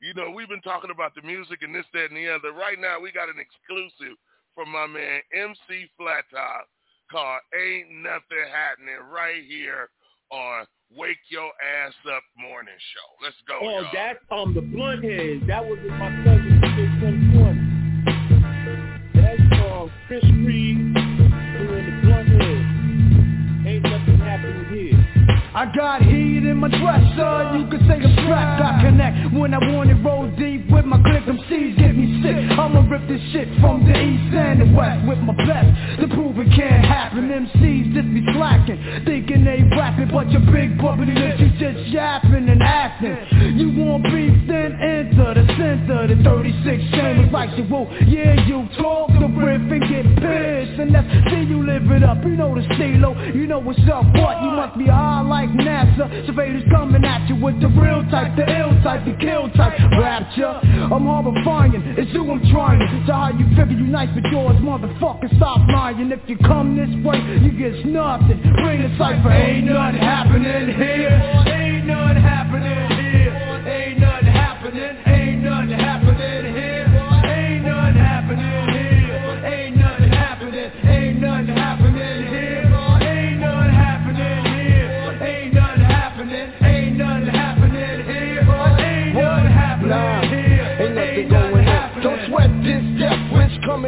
you know, we've been talking about the music and this, that, and the other. Right now, we got an exclusive from my man MC Flat Top called "Ain't Nothing Happening" right here on Wake Your Ass Up Morning Show. Let's go, Oh, y'all. that's um the blunt heads. That was my cousin Chris 2020. That's um Chris Reed doing the blunt heads. Ain't nothing happening here. I got heat in my dresser, you could say I'm strapped. I connect when I want it roll deep with my click. Them C's get me sick. I'ma rip this shit from the east and the west With my best to prove it can't happen. MCs just be slacking Thinking they rapping but your big bubbly lips You just yapping and acting. You want beef then enter the center. The 36 chambers like you will. Yeah you talk the riff and get pissed. And let's see you live it up. You know the stilo, you know what's up. What? You must be high like NASA Surveyors coming at you with the real type The ill type, the kill type. Rapture, I'm horrifying. It's you I'm trying So how you figure you nice with yours Motherfucker stop lying. If you come this way you get nothing Bring the cipher. Ain't nothing happening here. Ain't nothing happening here. Ain't nothing happening. Ain't nothing happening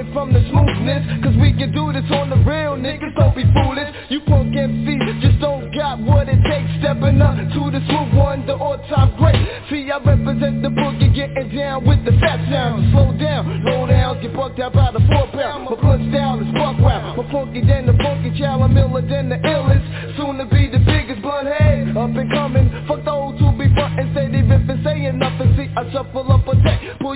coming from the smoothness. Cause we can do this on the real, niggas. Don't be foolish. You punk MCs just don't got what it takes. Stepping up to the smooth one, the all-time great. See, I represent the boogie, getting down with the fat sound. Slow down, low down, get bucked out by the four pound. My blood style is buck round. More funky than the funky child, I'm iller than the illest. Soon to be the biggest blunt head, up and coming. Fuck those who be frontin', say they been saying nothing. See, I shuffle up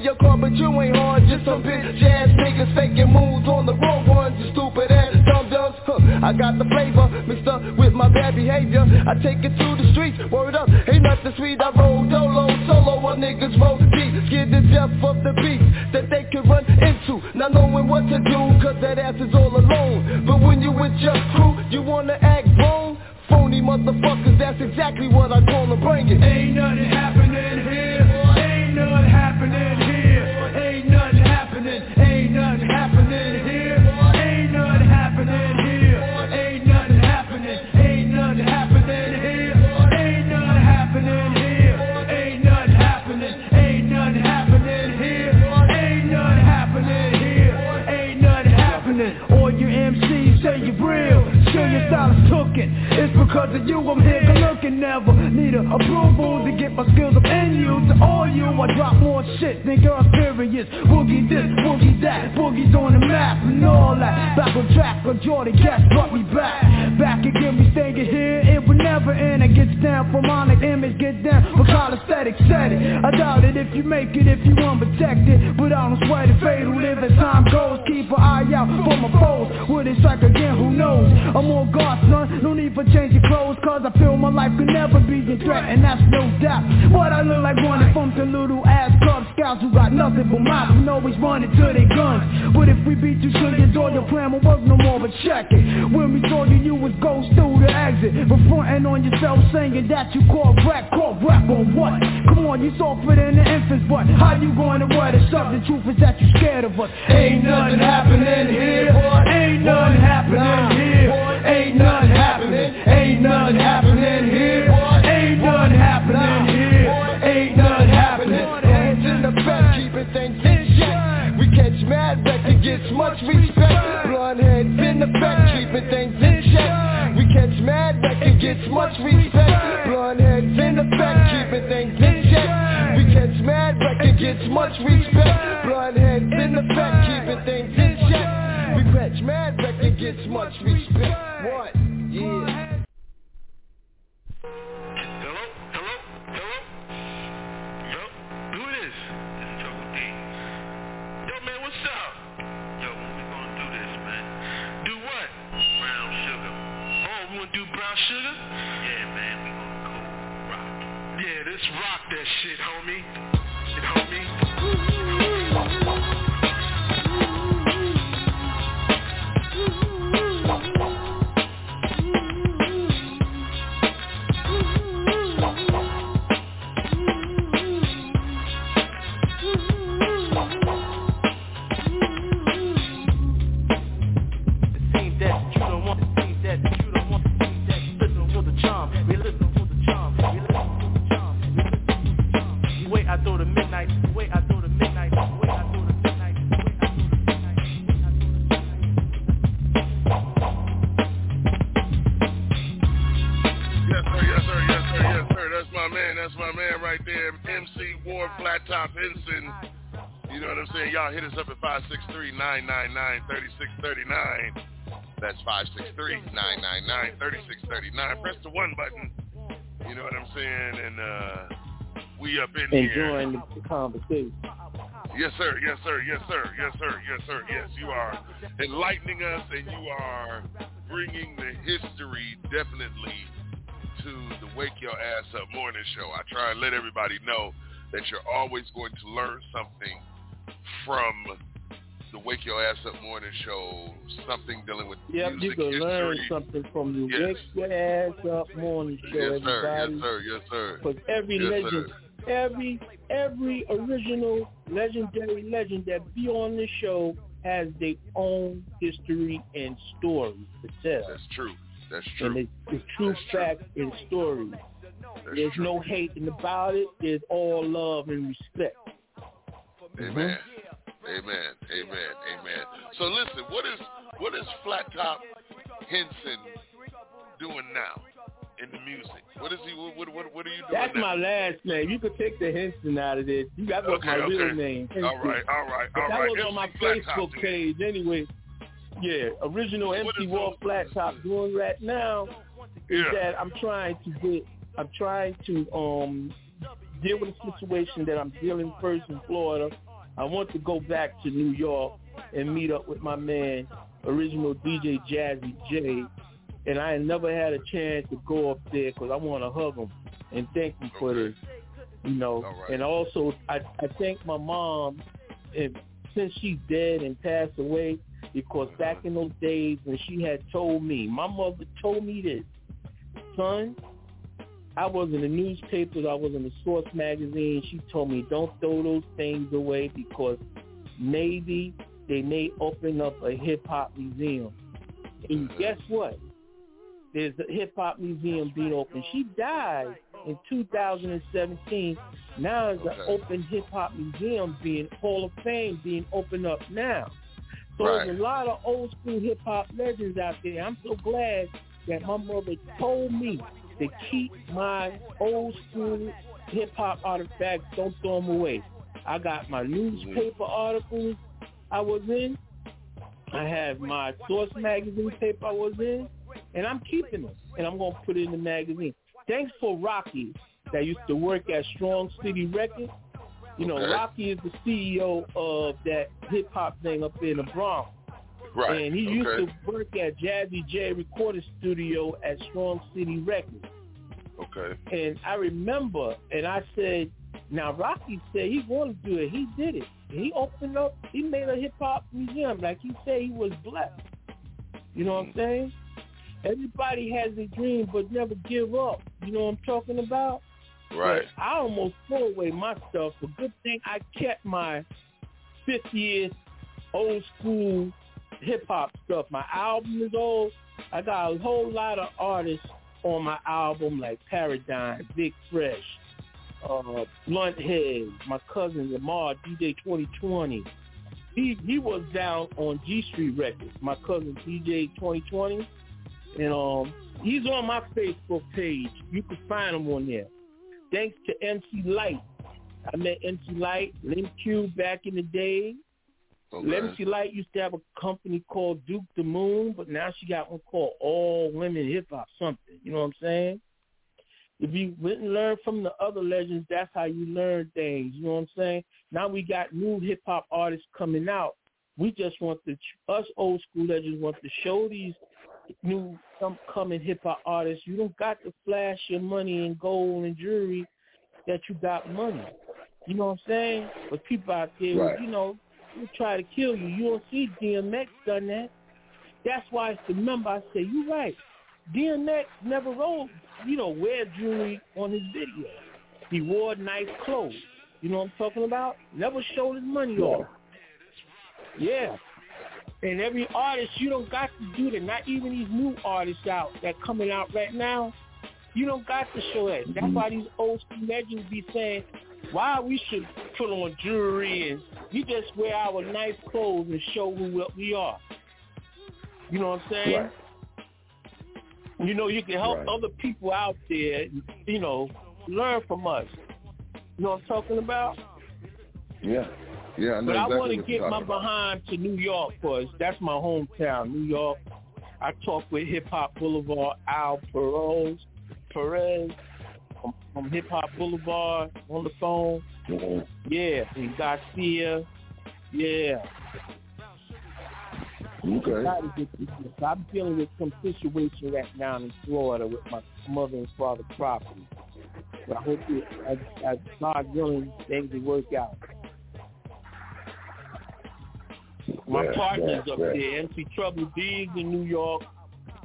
your car, but you ain't hard. Just some bitch ass niggas faking moves on the wrong ones. You stupid ass dumb dumbs. Huh. I got the flavor mixed up with my bad behavior. I take it to the streets, word up, ain't nothing sweet. I roll dolo, solo, while niggas roll deep. Scared to death of the beat that they can run into. Not knowing what to do, cause that ass is all alone. But when you with your crew, you wanna act wrong. Phony motherfuckers, that's exactly what I call them. Bring it. Ain't nothing happening It's because of you I'm here good looking. Never need a approval to get my skills up in. To all you, I drop more shit than girls periods. Boogie this, boogie that, boogies on the map and all that. Back on track, on Jordy Gas brought me back. Back again, we staying here. It would never end. It gets down for monic image, get down for call aesthetic, said it. I doubt it if you make it, if you unprotected. But I don't sweat it, who live time goes. Keep an eye out for my foes. Will they strike again? Who knows? I'm on guard, son. No need for changing clothes, cause I feel my life could never be a threat, and that's no doubt. But I look like running from the little ass Cub Scouts who got nothing but mouth and always running to their guns. But if we beat you to your door, your plan will work no more, but check it. When we saw you, you was ghost through the exit. But frontin' bragging on yourself saying that you call rap, call rap on what? Come on, you softer than the infants, but how you going to wear the stuff? The truth is that you scared of us. Ain't nothing happening here. Ain't nothing happening here. Ain't nothing happening. Ain't nothing happening here. Much respect. Blonde heads in the back, keeping things in check. We catch mad record gets much respect. Blonde heads in the back, keeping things in check. We catch mad record gets much respect. Blonde heads in the back, keeping things in check. We catch mad record gets much respect. What? 563-999-3639. Press the one button. You know what I'm saying? And uh we up in here. Enjoying the conversation. Yes, sir. Yes, sir. Yes, sir. Yes, sir. Yes, sir. Yes, you are enlightening us, and you are bringing the history definitely to the Wake Your Ass Up Morning Show. I try and let everybody know that you're always going to learn something from the Wake Your Ass Up Morning Show, something dealing with Yep, you can history. learn something from the Yes. Wake Your Ass Up Morning Show, Yes, sir. everybody. Yes, sir. Yes, sir. Because every Yes, legend, sir. every every original legendary legend that be on the show has their own history and story to tell. That's true. That's And true. the, the true fact and story. There's no hating about it. There's all love and respect. Amen. Amen. Amen. Amen. So listen, what is what is Flat Top Hinson doing now in the music? What is he? What what, what are you doing That's now? my last name. You could take the Hinson out of this. You got Okay, my real name. All Hinson. right. All right. But that right. was on my Flat Facebook then. page anyway. Yeah, original MC War Flat Top doing right now is Yeah. that I'm trying to get I'm trying to um deal with a situation that I'm dealing first in Florida. I want to go back to New York and meet up with my man, original DJ Jazzy J. And I never had a chance to go up there because I want to hug him and thank him for this. You know, and also I, I thank my mom, and since she's dead and passed away, because back in those days when she had told me, my mother told me this, son, I was in the newspapers, I was in the Source magazine. She told me, don't throw those things away because maybe they may open up a hip hop museum. And guess what? There's a hip hop museum being opened. She died in 2017. Now there's an open hip hop museum being Hall of Fame being opened up now. So Right. there's a lot of old school hip hop legends out there. I'm so glad that my mother told me to keep my old school hip hop artifacts. Don't throw them away. I got my newspaper mm-hmm. articles I was in. I have my Source magazine paper I was in, and I'm keeping them, and I'm gonna put it in the magazine. Thanks for Rocky that used to work at Strong City Records. You know, Okay. Rocky is the CEO of that hip hop thing up in the Bronx. Right. And he used to work at Jazzy J Recording Studio at Strong City Records. Okay. And I remember, and I said, now Rocky said he wanted to do it. He did it. He opened up, he made a hip hop museum. Like he said, he was blessed. You know what I'm saying? Everybody has a dream, but never give up. You know what I'm talking about? Right. But I almost threw away my stuff. But good thing I kept my 50th old school hip hop stuff. My album is old. I got a whole lot of artists on my album like Paradigm, Big Fresh, uh, Blunt Head, my cousin Lamar, DJ 2020. He he was down on G Street Records, my cousin DJ 2020. And um he's on my Facebook page. You can find him on there. Thanks to MC Lyte. I met MC Lyte, Link Q back in the day. Okay. MC Lyte used to have a company called Duke the Moon, but now she got one called All Women Hip Hop something. You know what I'm saying? If you went and learned from the other legends, that's how you learn things. You know what I'm saying? Now we got new hip hop artists coming out. We just want the us old school legends want to show these new some coming hip hop artists. You don't got to flash your money and gold and jewelry that you got money. You know what I'm saying? But people out there, Right. you know, will try to kill you. You don't see DMX done that. That's why it's the member I say, you right. DMX never rolled, you know, wear jewelry on his video. He wore nice clothes. You know what I'm talking about? Never showed his money off. Yeah. And every artist, you don't got to do that. Not even these new artists out that coming out right now. You don't got to show that. That's mm-hmm. why these old school legends be saying, why we should put on jewelry and we just wear our nice clothes and show who we are. You know what I'm saying? Right. You know, you can help Right. other people out there, you know, learn from us. You know what I'm talking about? Yeah. Yeah, I know But I want to get my about. behind to New York because that's my hometown, New York. I talk with Hip Hop Boulevard, Al Perez, Perez from, Hip Hop Boulevard on the phone. Yeah, and Garcia. Yeah. Okay. To I'm dealing with some situation right now in Florida with my mother and father property. But I hope it, as, as God willing, things will work out. My Yeah, partners yeah, up yeah. there, MC Trouble D is in New York,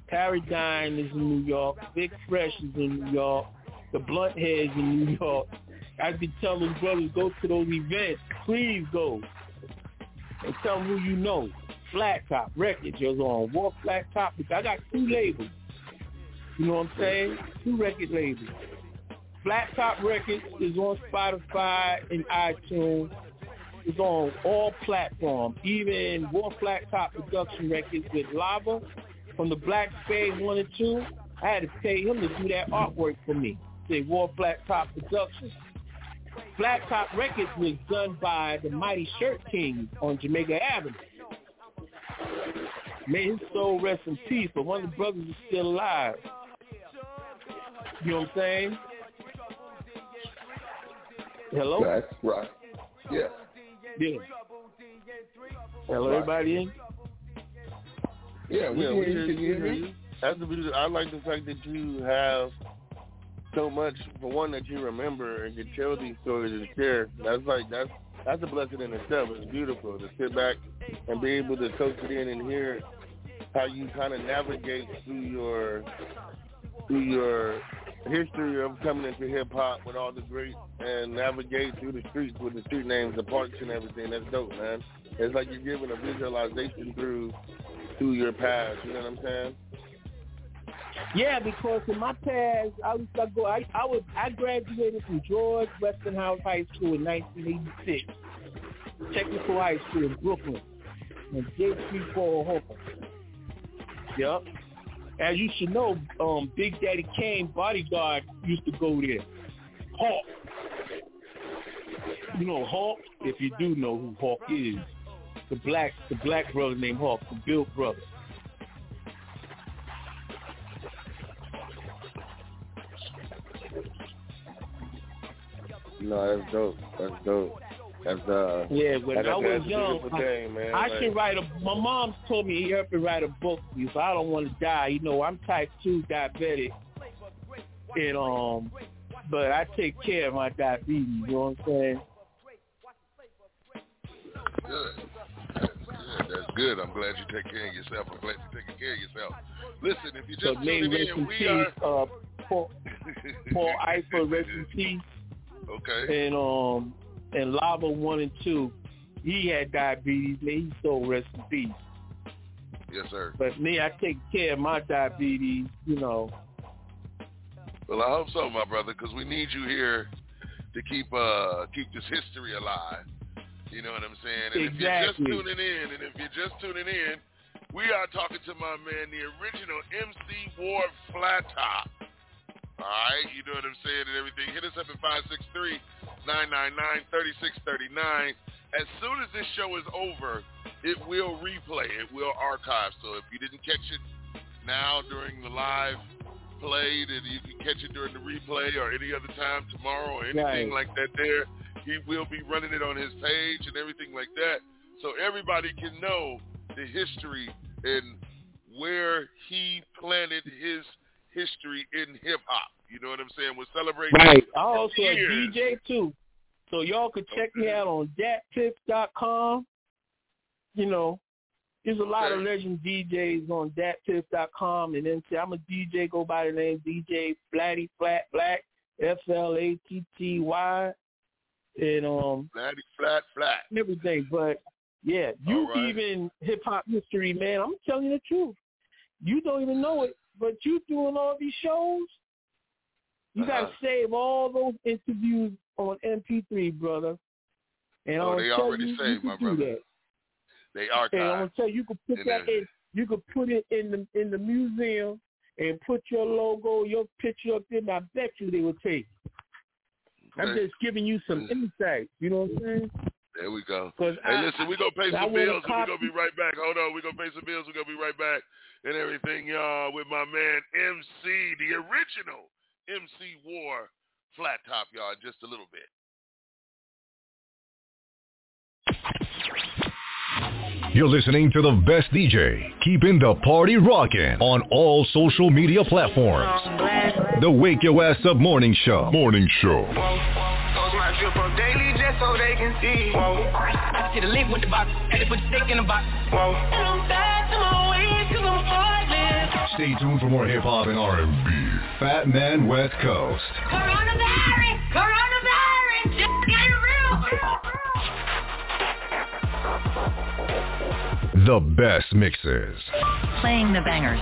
Paradigm is in New York, Big Fresh is in New York, the Blunt Heads in New York. I've been telling brothers go to those events. Please go. And tell them who you know. Flat Top Records is on War Flat Top. I got two labels. You know what I'm saying? Two record labels. Flat Top Records is on Spotify and iTunes. It's on all platforms, even War Flat Top Production Records with Lava from the Black Spade 1 and 2. I had to pay him to do that artwork for me. Say War Flat Top Productions. Flat Top Records was done by the Mighty Shirt King on Jamaica Avenue. May his soul rest in peace, but one of the brothers is still alive. You know what I'm saying? Hello? That's right. Yeah. Yeah. Hello, Right. everybody in? Yeah, we Yeah, can we hear can you. hear you. That's the. I like the fact that you have so much for one that you remember and can tell these stories and share. That's like that's that's a blessing in itself. It's beautiful to sit back and be able to soak it in and hear how you kind of navigate through your through your history of coming into hip hop with all the greats and navigate through the streets with the street names, the parks and everything. That's dope, man. It's like you're giving a visualization through through your past. You know what I'm saying? Yeah, because in my past, I used to go. I I was I graduated from George Westinghouse High School in 1986, Technical High School in Brooklyn, and J Street Paul Hall. Yep. As you should know, um, Big Daddy Kane bodyguard used to go there. Hawk. You know Hawk? If you do know who Hawk is, the black the black brother named Hawk, the Bill brother. No, that's dope. That's dope. That's uh. Yeah, when like I said, was it's a young, I, thing, man. I Like, should write a. My mom told me he helped me write a book because I don't want to die. You know, I'm type two diabetic, and um, but I take care of my diabetes. You know what I'm saying? Good. That's good. That's Good. I'm glad you take care of yourself. I'm glad you're taking care of yourself. Listen, if you So just may tuning rest in, in we peace, are uh, Paul, Paul Eifer, rest in peace. Okay. And um and Lava one and two, he had diabetes, man. He so rest in peace. Yes, sir. But me, I take care of my diabetes, you know. Well, I hope so, my brother, because we need you here to keep uh keep this history alive. You know what I'm saying? And if you're just tuning in, and if you're just tuning in, we are talking to my man, the original MC War Flat Top. All right, you know what I'm saying and everything. Hit us up at 563-999-3639. As soon as this show is over, it will replay. It will archive. So if you didn't catch it now during the live play, then you can catch it during the replay or any other time tomorrow or anything Right. like that there. He will be running it on his page and everything like that. So everybody can know the history and where he planted his history in hip hop. You know what I'm saying? We're celebrating Right. I also a. DJ too. So y'all could check me out on datpiff.com. You know, there's a lot of legend DJs on datpiff.com and then I'm a DJ go by the name DJ Flatty Flat Black F L A T T Y and um Flatty flat flat. everything. But yeah, you All right. even hip hop history, man. I'm telling you the truth. You don't even know it, but you doing all these shows. You gotta Uh-huh. save all those interviews on MP3, brother. And Oh, I'm they already you, saved, you my can brother. that. They are. And I'm gonna tell you, you could put that in. You could put it in the in the museum and put your logo, your picture up there. And I bet you they will take. it. I'm just giving you some insight. You know what I'm saying? There we go. Hey, I- listen, we're going to pay some bills and we're going to be right back. Hold on. We're going to pay some bills. We're going to be right back and everything, y'all, with my man MC, the original MC War Flat Top, y'all, just a little bit. You're listening to the best DJ, keeping the party rocking on all social media platforms. The Wake Your Ass Up Morning Show. Morning Show. So they can see. Whoa. I see the link with the box. Had to put the stick in the box. Whoa. And I'm back to my ways cause I'm heartless. Stay tuned for more hip hop and R&B. Fat Man West Coast. Coronavirus! Coronavirus! Just get real! The best mixes. Playing the bangers.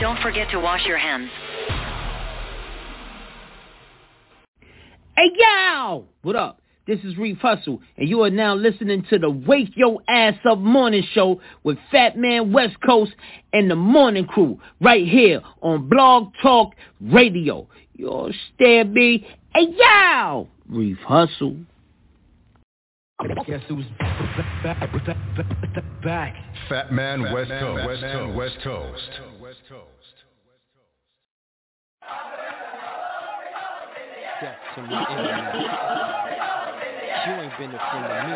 Don't forget to wash your hands. Hey, yo! What up? This is Reef Hustle, and you are now listening to the Wake Your Ass Up Morning Show with Fat Man West Coast and the Morning Crew right here on Blog Talk Radio. You understand me? Hey, yo! Reef Hustle. Guess who's back? back, back. Fat Man Fat West Man, Coast. West Coast. West Coast. Death to my enemy. You ain't been a friend of me.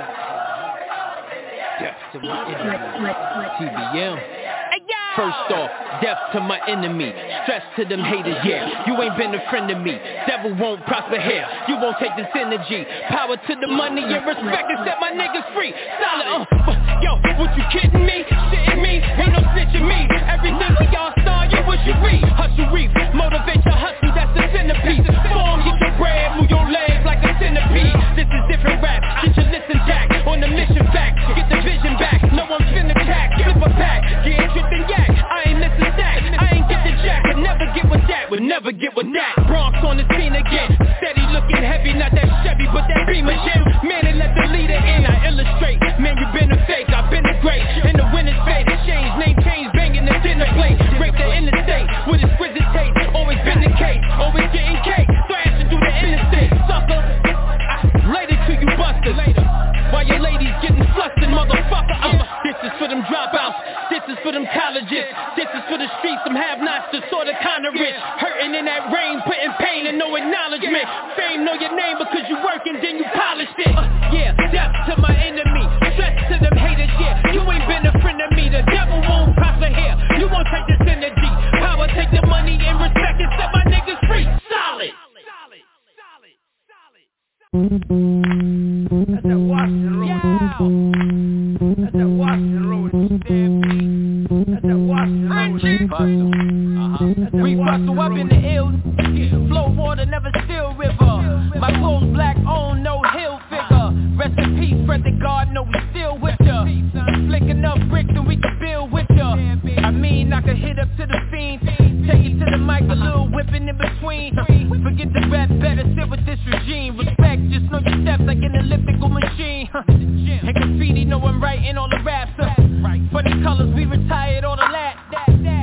Death to my enemy. TBM. First off, death to my enemy. Stress to them haters, yeah. You ain't been a friend of me. Devil won't prosper here. You won't take this energy. Power to the money and respect and set my niggas free. Solid, uh. Yo, what you kidding me? Shitting me? Ain't no snitching me. Everything we all star, you what you read. Hustle reef, motivate your hustle, that's the centerpiece. Form, move your legs like a centipede. This is different rap. Get your listen jack on the mission back. Get the vision back. No one finna tack. Flip a pack. Get tripped and yak. I ain't missing that. I ain't get the jack. Would never get with that. Would never get with that. Bronx on the scene again. Steady looking heavy. Not that Chevy, but that Beamer Jim. Man, and let the leader in. I illustrate. Man, you been a fake. I've been a great. In the winner's fate. Change, name change. Banging the dinner plate. Break the interstate with exquisite taste. Always been the case. Always getting cake. Busters. Later. Your ladies getting flustered, motherfucker. Uh, this is for them dropouts. This is for them colleges. This is for the streets. Them have-nots, the sort of kind of rich. Hurting in that rain, putting pain and no acknowledgement. Fame know your name because you working, then you polished it. Uh, yeah, death to my enemy. Stress to them haters, yeah. You ain't been a friend of me. The devil won't prosper here. You won't take this energy. Power, take the money and respect and set my niggas free. Solid. That that that Uh-huh. We bustle up in the hills. Flow water, never still river. My clothes black on, no hill figure. Rest in peace, brother God, we still with ya. Bricks and we can build with ya. I mean, I can hit up to the fiend. Take it to the mic, a little whipping in between. Forget the rap, better sit with this regime. Writing all the raps. Uh, funny colors, we retired all the lat.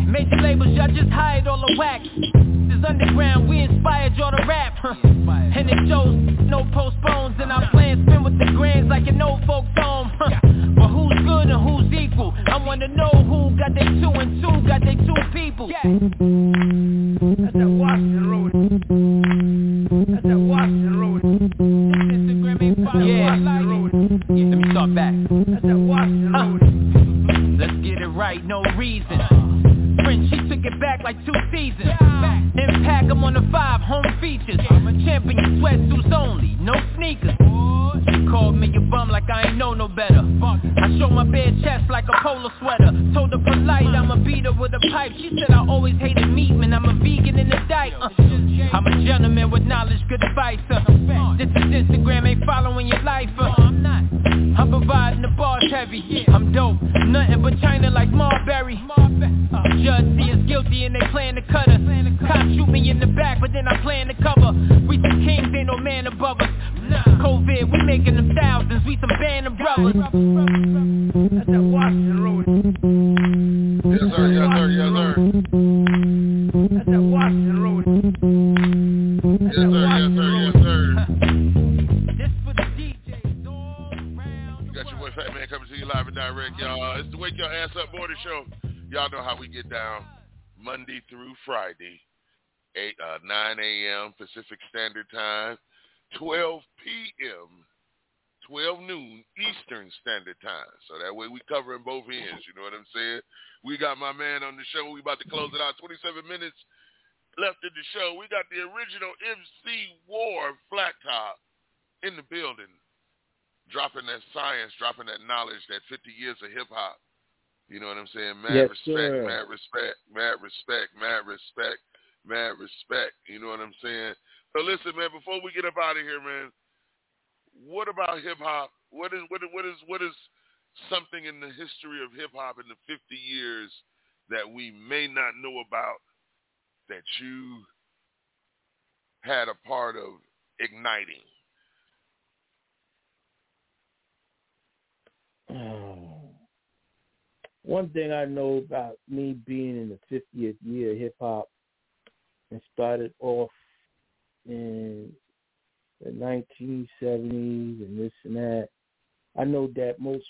Major labels, y'all just hired all the whack. This underground, we inspired y'all to rap. Huh? And it shows no postpones, and our plans spin with the grands like an old folk dome. Huh? But who's good and who's equal? I wanna know who got their two and two, got their two people. Pacific Standard Time, 12 p.m., 12 noon Eastern Standard Time. So that way we covering both ends, you know what I'm saying? We got my man on the show. We about to close it out. 27 minutes left in the show. We got the original MC War Flat Top in the building, dropping that science, dropping that knowledge, that 50 years of hip-hop. You know what I'm saying? Mad Yes, respect, sir. mad respect, mad respect, mad respect, mad respect. You know what I'm saying? So listen, man, before we get up out of here, man, what about hip hop? What is what is what is what is something in the history of hip hop in the 50 years that we may not know about that you had a part of igniting? Um, one thing I know about me being in the 50th year of hip hop and started off in the 1970s and this and that, I know that most,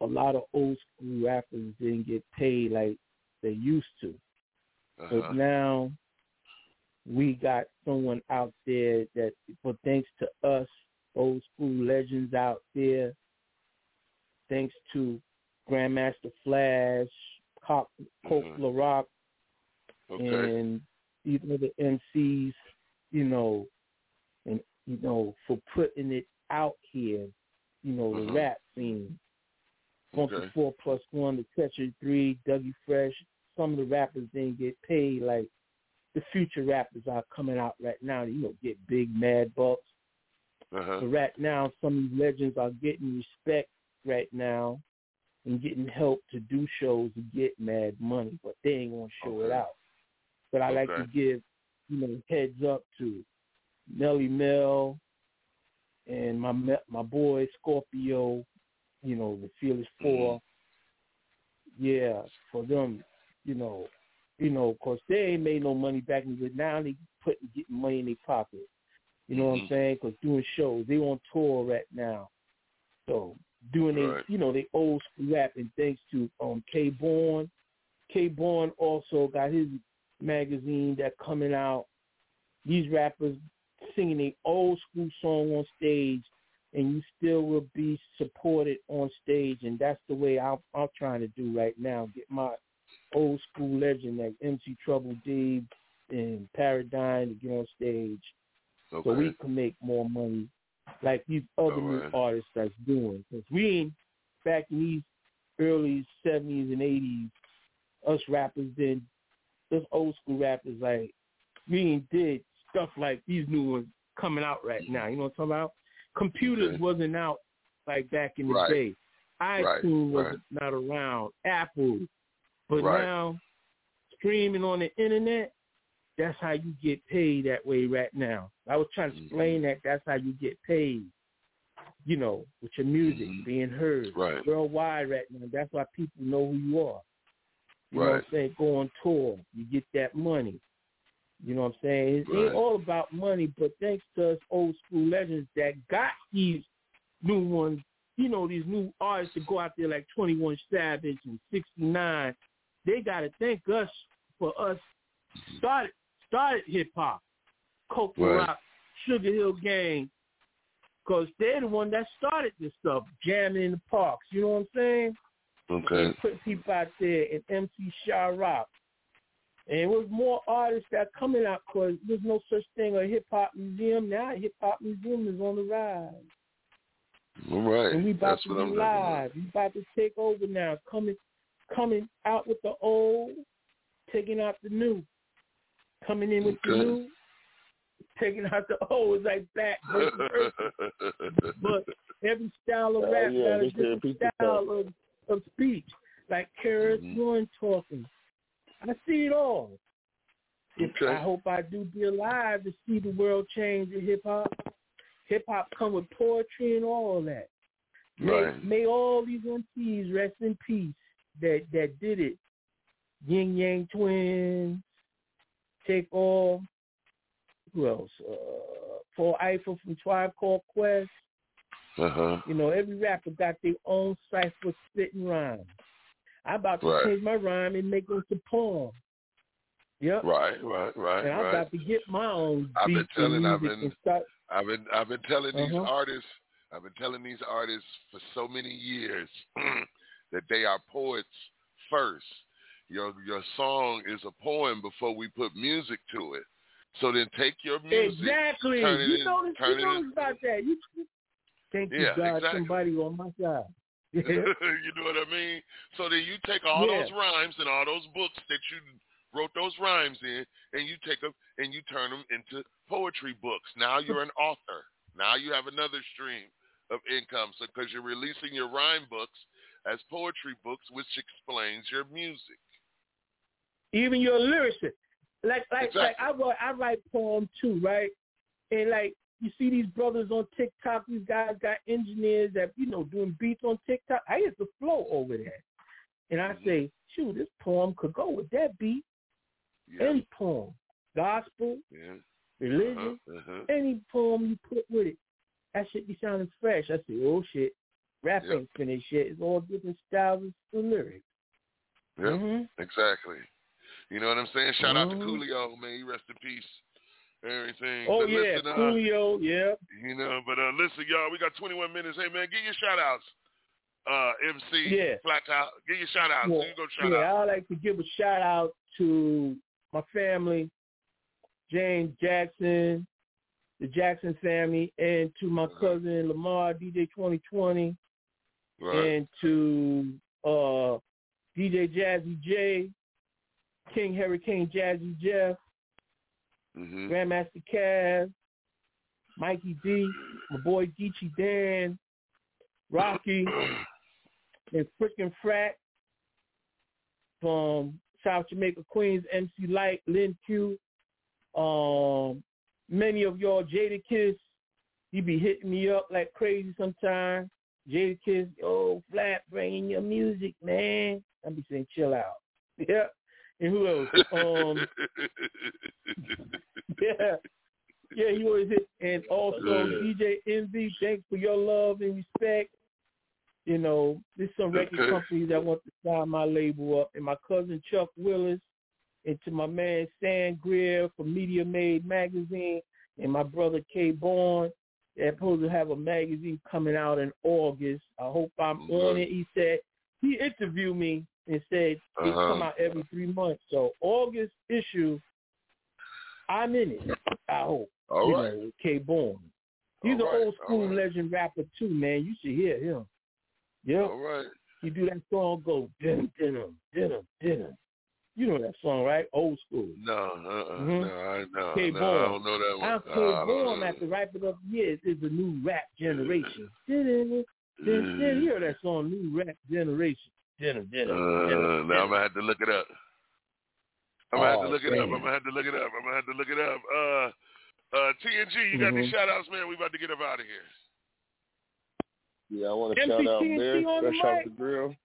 a lot of old school rappers didn't get paid like they used to. Uh-huh. But now we got someone out there that, but thanks to us, old school legends out there, thanks to Grandmaster Flash, Cock, Coke LaRock, Okay. and even the MCs, you know, and you know, for putting it out here, you know, the Mhm. rap scene. Funky Okay. Four Plus One, the Catcher Three, Dougie Fresh. Some of the rappers didn't get paid like the future rappers are coming out right now. You know, get big mad bucks. Uh-huh. But right now, some of these legends are getting respect right now and getting help to do shows to get mad money, but they ain't gonna show it out. But I like to give, you know, heads up to Melle Mel and my my boy Scorpio, you know, the Fearless Mm-hmm. 4 Yeah, for them, you know, you know, 'cause they ain't made no money back in the. Now they putting getting money in their pocket. You know what I'm saying? Because doing shows, they on tour right now. So doing Right. they, you know, they old school rap and thanks to um K Born. K Born also got his magazine that coming out. These rappers singing a old school song on stage, and you still will be supported on stage, and that's the way I'm, I'm trying to do right now. Get my old school legend like MC Trouble D and Paradigm to get on stage, so we can make more money like these other new artists that's doing. Because we ain't back in these early '70s and '80s, us rappers did old school rappers like we ain't did stuff like these new ones coming out right now. You know what I'm talking about? Computers Okay. wasn't out like back in the Right. day. Right, iTunes right. was not around. Apple, but Right. now streaming on the internet, that's how you get paid that way right now. I was trying to Mm-hmm. explain that. That's how you get paid. you know, with your music Mm-hmm. being heard Right. worldwide right now. That's why people know who you are. You know what I'm saying? Go on tour, you get that money. You know what I'm saying? It Right. ain't all about money, but thanks to us old school legends that got these new ones, you know, these new artists that go out there like 21 Savage and 69, they got to thank us for us started started hip hop, Coke Right. Rock, Sugar Hill Gang, because they're the one that started this stuff, jamming in the parks. You know what I'm saying? Okay. And put people out there and MC Sha Rock. And it was more artists that coming out because there's no such thing a hip hop museum now. Hip hop museum is on the rise. All right. And we about That's to what be I'm talking about. live. We about to take over now. Coming coming out with the old, taking out the new. Coming in with the new, taking out the old. It's like that. versus versus. but every style of Oh, rap yeah, got a different style of, of speech. Like Karis. One talking. I see it all. Okay. I hope I do be alive to see the world change in hip hop. Hip hop come with poetry and all that. May, Right. may all these MCs rest in peace that that did it. Ying Yang Twins, Take Off, who else? Uh, Paul Eiffel from Tribe Called Quest. Uh-huh. You know, every rapper got their own cipher spitting rhyme. I about to Right. change my rhyme and make it into poem. Yep. Right, right, right, and I'm right. about to get my own I've been telling- I've been- start. I've been I've been telling these Uh-huh. artists I've been telling these artists for so many years that they are poets first. Your your song is a poem before we put music to it. So then take your music, Exactly. You in, know this. You know in- about that. You thank you, Yeah, God. exactly. Somebody on my side. Yeah. you know what I mean? So then you take all Yeah. those rhymes and all those books that you wrote those rhymes in, and you take them and you turn them into poetry books. Now you're an author. Now you have another stream of income, so because you're releasing your rhyme books as poetry books, which explains your music. Even your lyricist. Like like Exactly. like I write I write poem too, right? And like you see these brothers on TikTok, these guys got engineers that, you know, doing beats on TikTok. I get the flow over there. And I Mm-hmm. say, shoot, this poem could go with that beat. Any poem. Gospel, Yeah. religion, Uh-huh, uh-huh. any poem you put with it. That shit be sounding fresh. I say, oh shit. Rap Yep. ain't finished yet. It's all different styles of lyrics. Yep, Mhm. exactly. You know what I'm saying? Shout out to Mhm. Coolio, man. He rest in peace. Everything. Oh But yeah, listen, uh, yeah. You know, but uh, listen, y'all, we got 21 minutes. Hey, man, give your shout outs. Uh, MC, Yeah. Flat Top, give your shout outs. Well, you go shout yeah, out. I'd like to give a shout out to my family, James Jackson, the Jackson family, and to my cousin Lamar, DJ 2020, Right. and to uh, DJ Jazzy J, King Hurricane Jazzy Jeff, Mm-hmm. Grandmaster Caz, Mikey D, my boy Geechee Dan, Rocky, and freaking Frat from South Jamaica, Queens, MC Lyte, Lynn Q, um, many of y'all, Jadakiss, he be hitting me up like crazy sometimes. Jadakiss, oh, Flat, bringing your music, man. I be saying, chill out. Yeah. And who else? Um, yeah. Yeah, you always hit. And also Yeah. DJ Envy, thanks for your love and respect. You know, there's some record Okay. companies that want to sign my label up. And my cousin Chuck Willis, and to my man Stan Greer from Media Made Magazine, and my brother K Bourne. They're supposed to have a magazine coming out in August. I hope I'm on it. He said he interviewed me and said they come Uh-huh. out every three months. So August issue, I'm in it. I hope. All you right. know, K Bourne. He's All an right, old school right. legend rapper too, man. You should hear him. Yeah. All right. He do that song go din dinner, dinner, dinner. You know that song, right? Old school. No, uh-uh, Mhm. no, I, no, K no, I don't know that one. Our K Uh, Bourne know. at the ripe enough years is the new rap generation. Dinner, dinner, Mm. dinner. You hear that song, new rap generation. Dinner, dinner, Uh, dinner. now I'm gonna have to look it up. I'm gonna have to Oh, look it up. I'm gonna have to look it up. I'm gonna have to look it up. Uh, uh, TNG, you got Mhm. these shout outs, man. We about to get up out of here. Yeah, I want to shout out TNT Bear, on the fresh off the grill.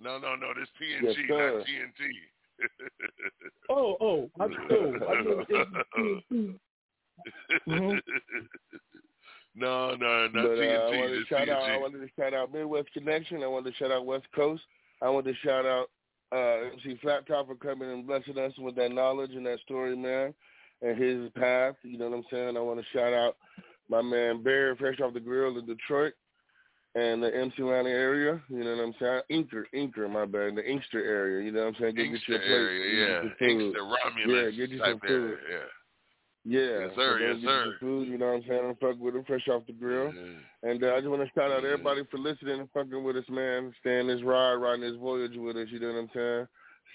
No, no, no. This PNG, Yes, sir. not TNT. Oh, oh, I know. I know it's TNT. Mhm. no, no, not But uh, I wanted to This shout out. I wanted to shout out Midwest Connection. I wanted to shout out West Coast. I want to shout out uh, MC Flat Top for coming and blessing us with that knowledge and that story, man, and his path. You know what I'm saying? I want to shout out my man Bear, fresh off the grill in Detroit, and the MC Atlanta area. You know what I'm saying? Inker, Inker, my bad, the Inkster area. You know what I'm saying? Get, get Inkster your plate, area, yeah. you some food. Inkster, Yeah, get you some food. area, yeah. Yeah. Yes, sir, So yes, go get you sir. Food, you know what I'm saying? I'm fucking with him fresh off the grill. And uh, I just want to shout out everybody for listening and fucking with us, man. Staying this ride, riding this voyage with us, you know what I'm saying?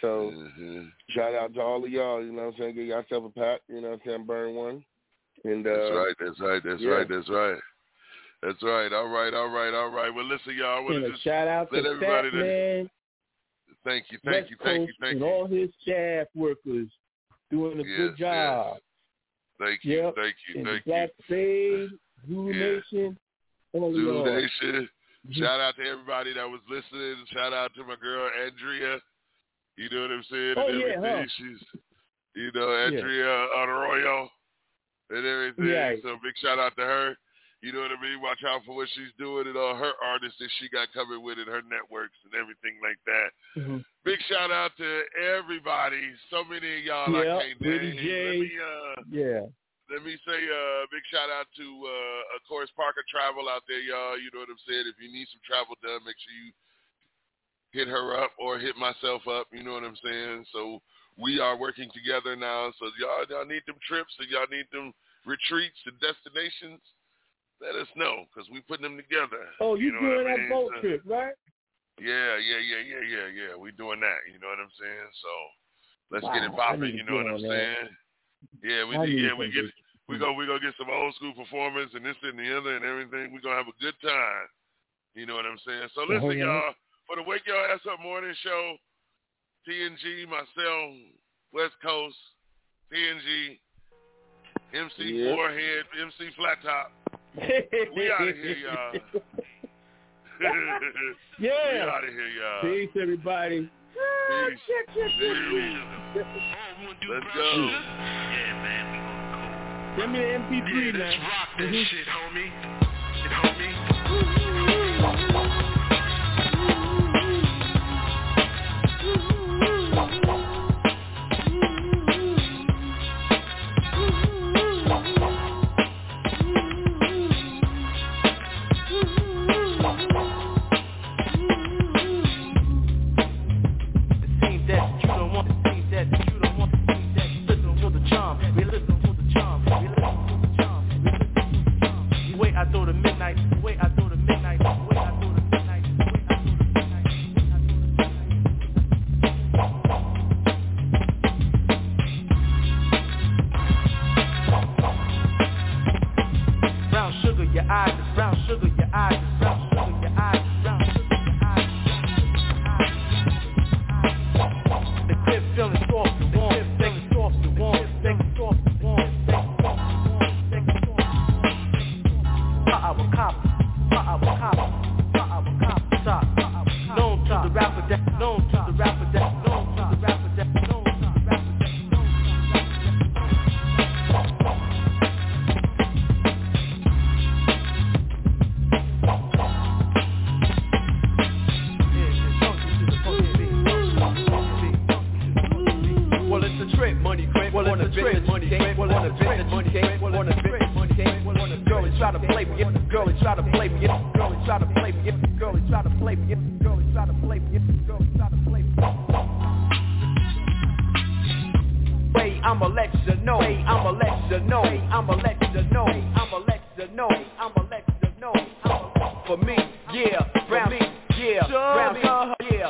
So Mm-hmm. shout out to all of y'all, you know what I'm saying? Get yourself a pack, you know what I'm saying? Burn one. And uh, That's right, that's right, that's yeah. right, that's right. That's right. All right, all right, all right. Well, listen, y'all. I want to just shout out let to everybody Fat know. Man, Thank you, thank West you, thank you, Coast, thank and you. all his staff workers doing a Yes, good job. Thank you, Yep. thank you, And thank Black Spade, Zulu Yeah. Nation, you. Zulu y'all. Nation. Mm-hmm. Shout out to everybody that was listening. Shout out to my girl Andrea. You know what I'm saying? Oh, and yeah, everything. huh? She's, you know, Andrea Arroyo and everything. Right. So big shout out to her. You know what I mean? Watch out for what she's doing and all her artists that she got coming with and her networks and everything like that. Mhm. Big shout out to everybody. So many of y'all Yeah, I can't name. Let me uh Yeah. let me say uh big shout out to uh of course Parker Travel out there, y'all. You know what I'm saying? If you need some travel done, make sure you hit her up or hit myself up, you know what I'm saying? So we are working together now. So y'all y'all need them trips and y'all need them retreats and destinations. Let us know because we putting them together. Oh, you, know doing what I that mean? boat So- trip, right? yeah, yeah, yeah, yeah, yeah, yeah. We doing that. You know what I'm saying? So let's get it Wow, popping. You know what I'm that. saying? Yeah, we I do- need yeah we some get good- we go we gonna get some old school performance and this and the other and everything. We gonna have a good time. You know what I'm saying? So listen, y'all, for the Wake Your Ass Up Morning Show, TNG, myself, West Coast, TNG, MC Yep. Forehead, MC Flat Top. We out of here, y'all. we Yeah. out of here, y'all. Peace, everybody. Peace. Peace. Let's go. Send me the MP3, Yeah, man. let's rock that Mhm. shit, homie. For me, yeah, brown, yeah, brown, yeah, brown, yeah,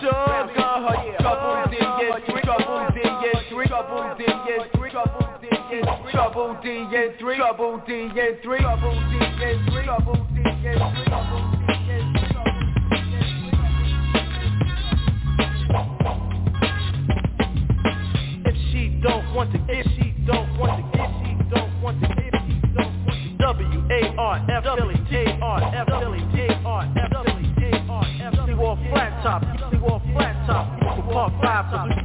troubles in yes, three, troubles in yes, three, troubles in yes, three, troubles in yes, three, troubles in yes, three, troubles in yes, three, troubles in yes, three, troubles in yes, three, troubles yes, If she don't want to, if she don't want to, if she don't want to, if she don't want to, W A R F L E J R F L E J. R F top, you see all flat top. From park five to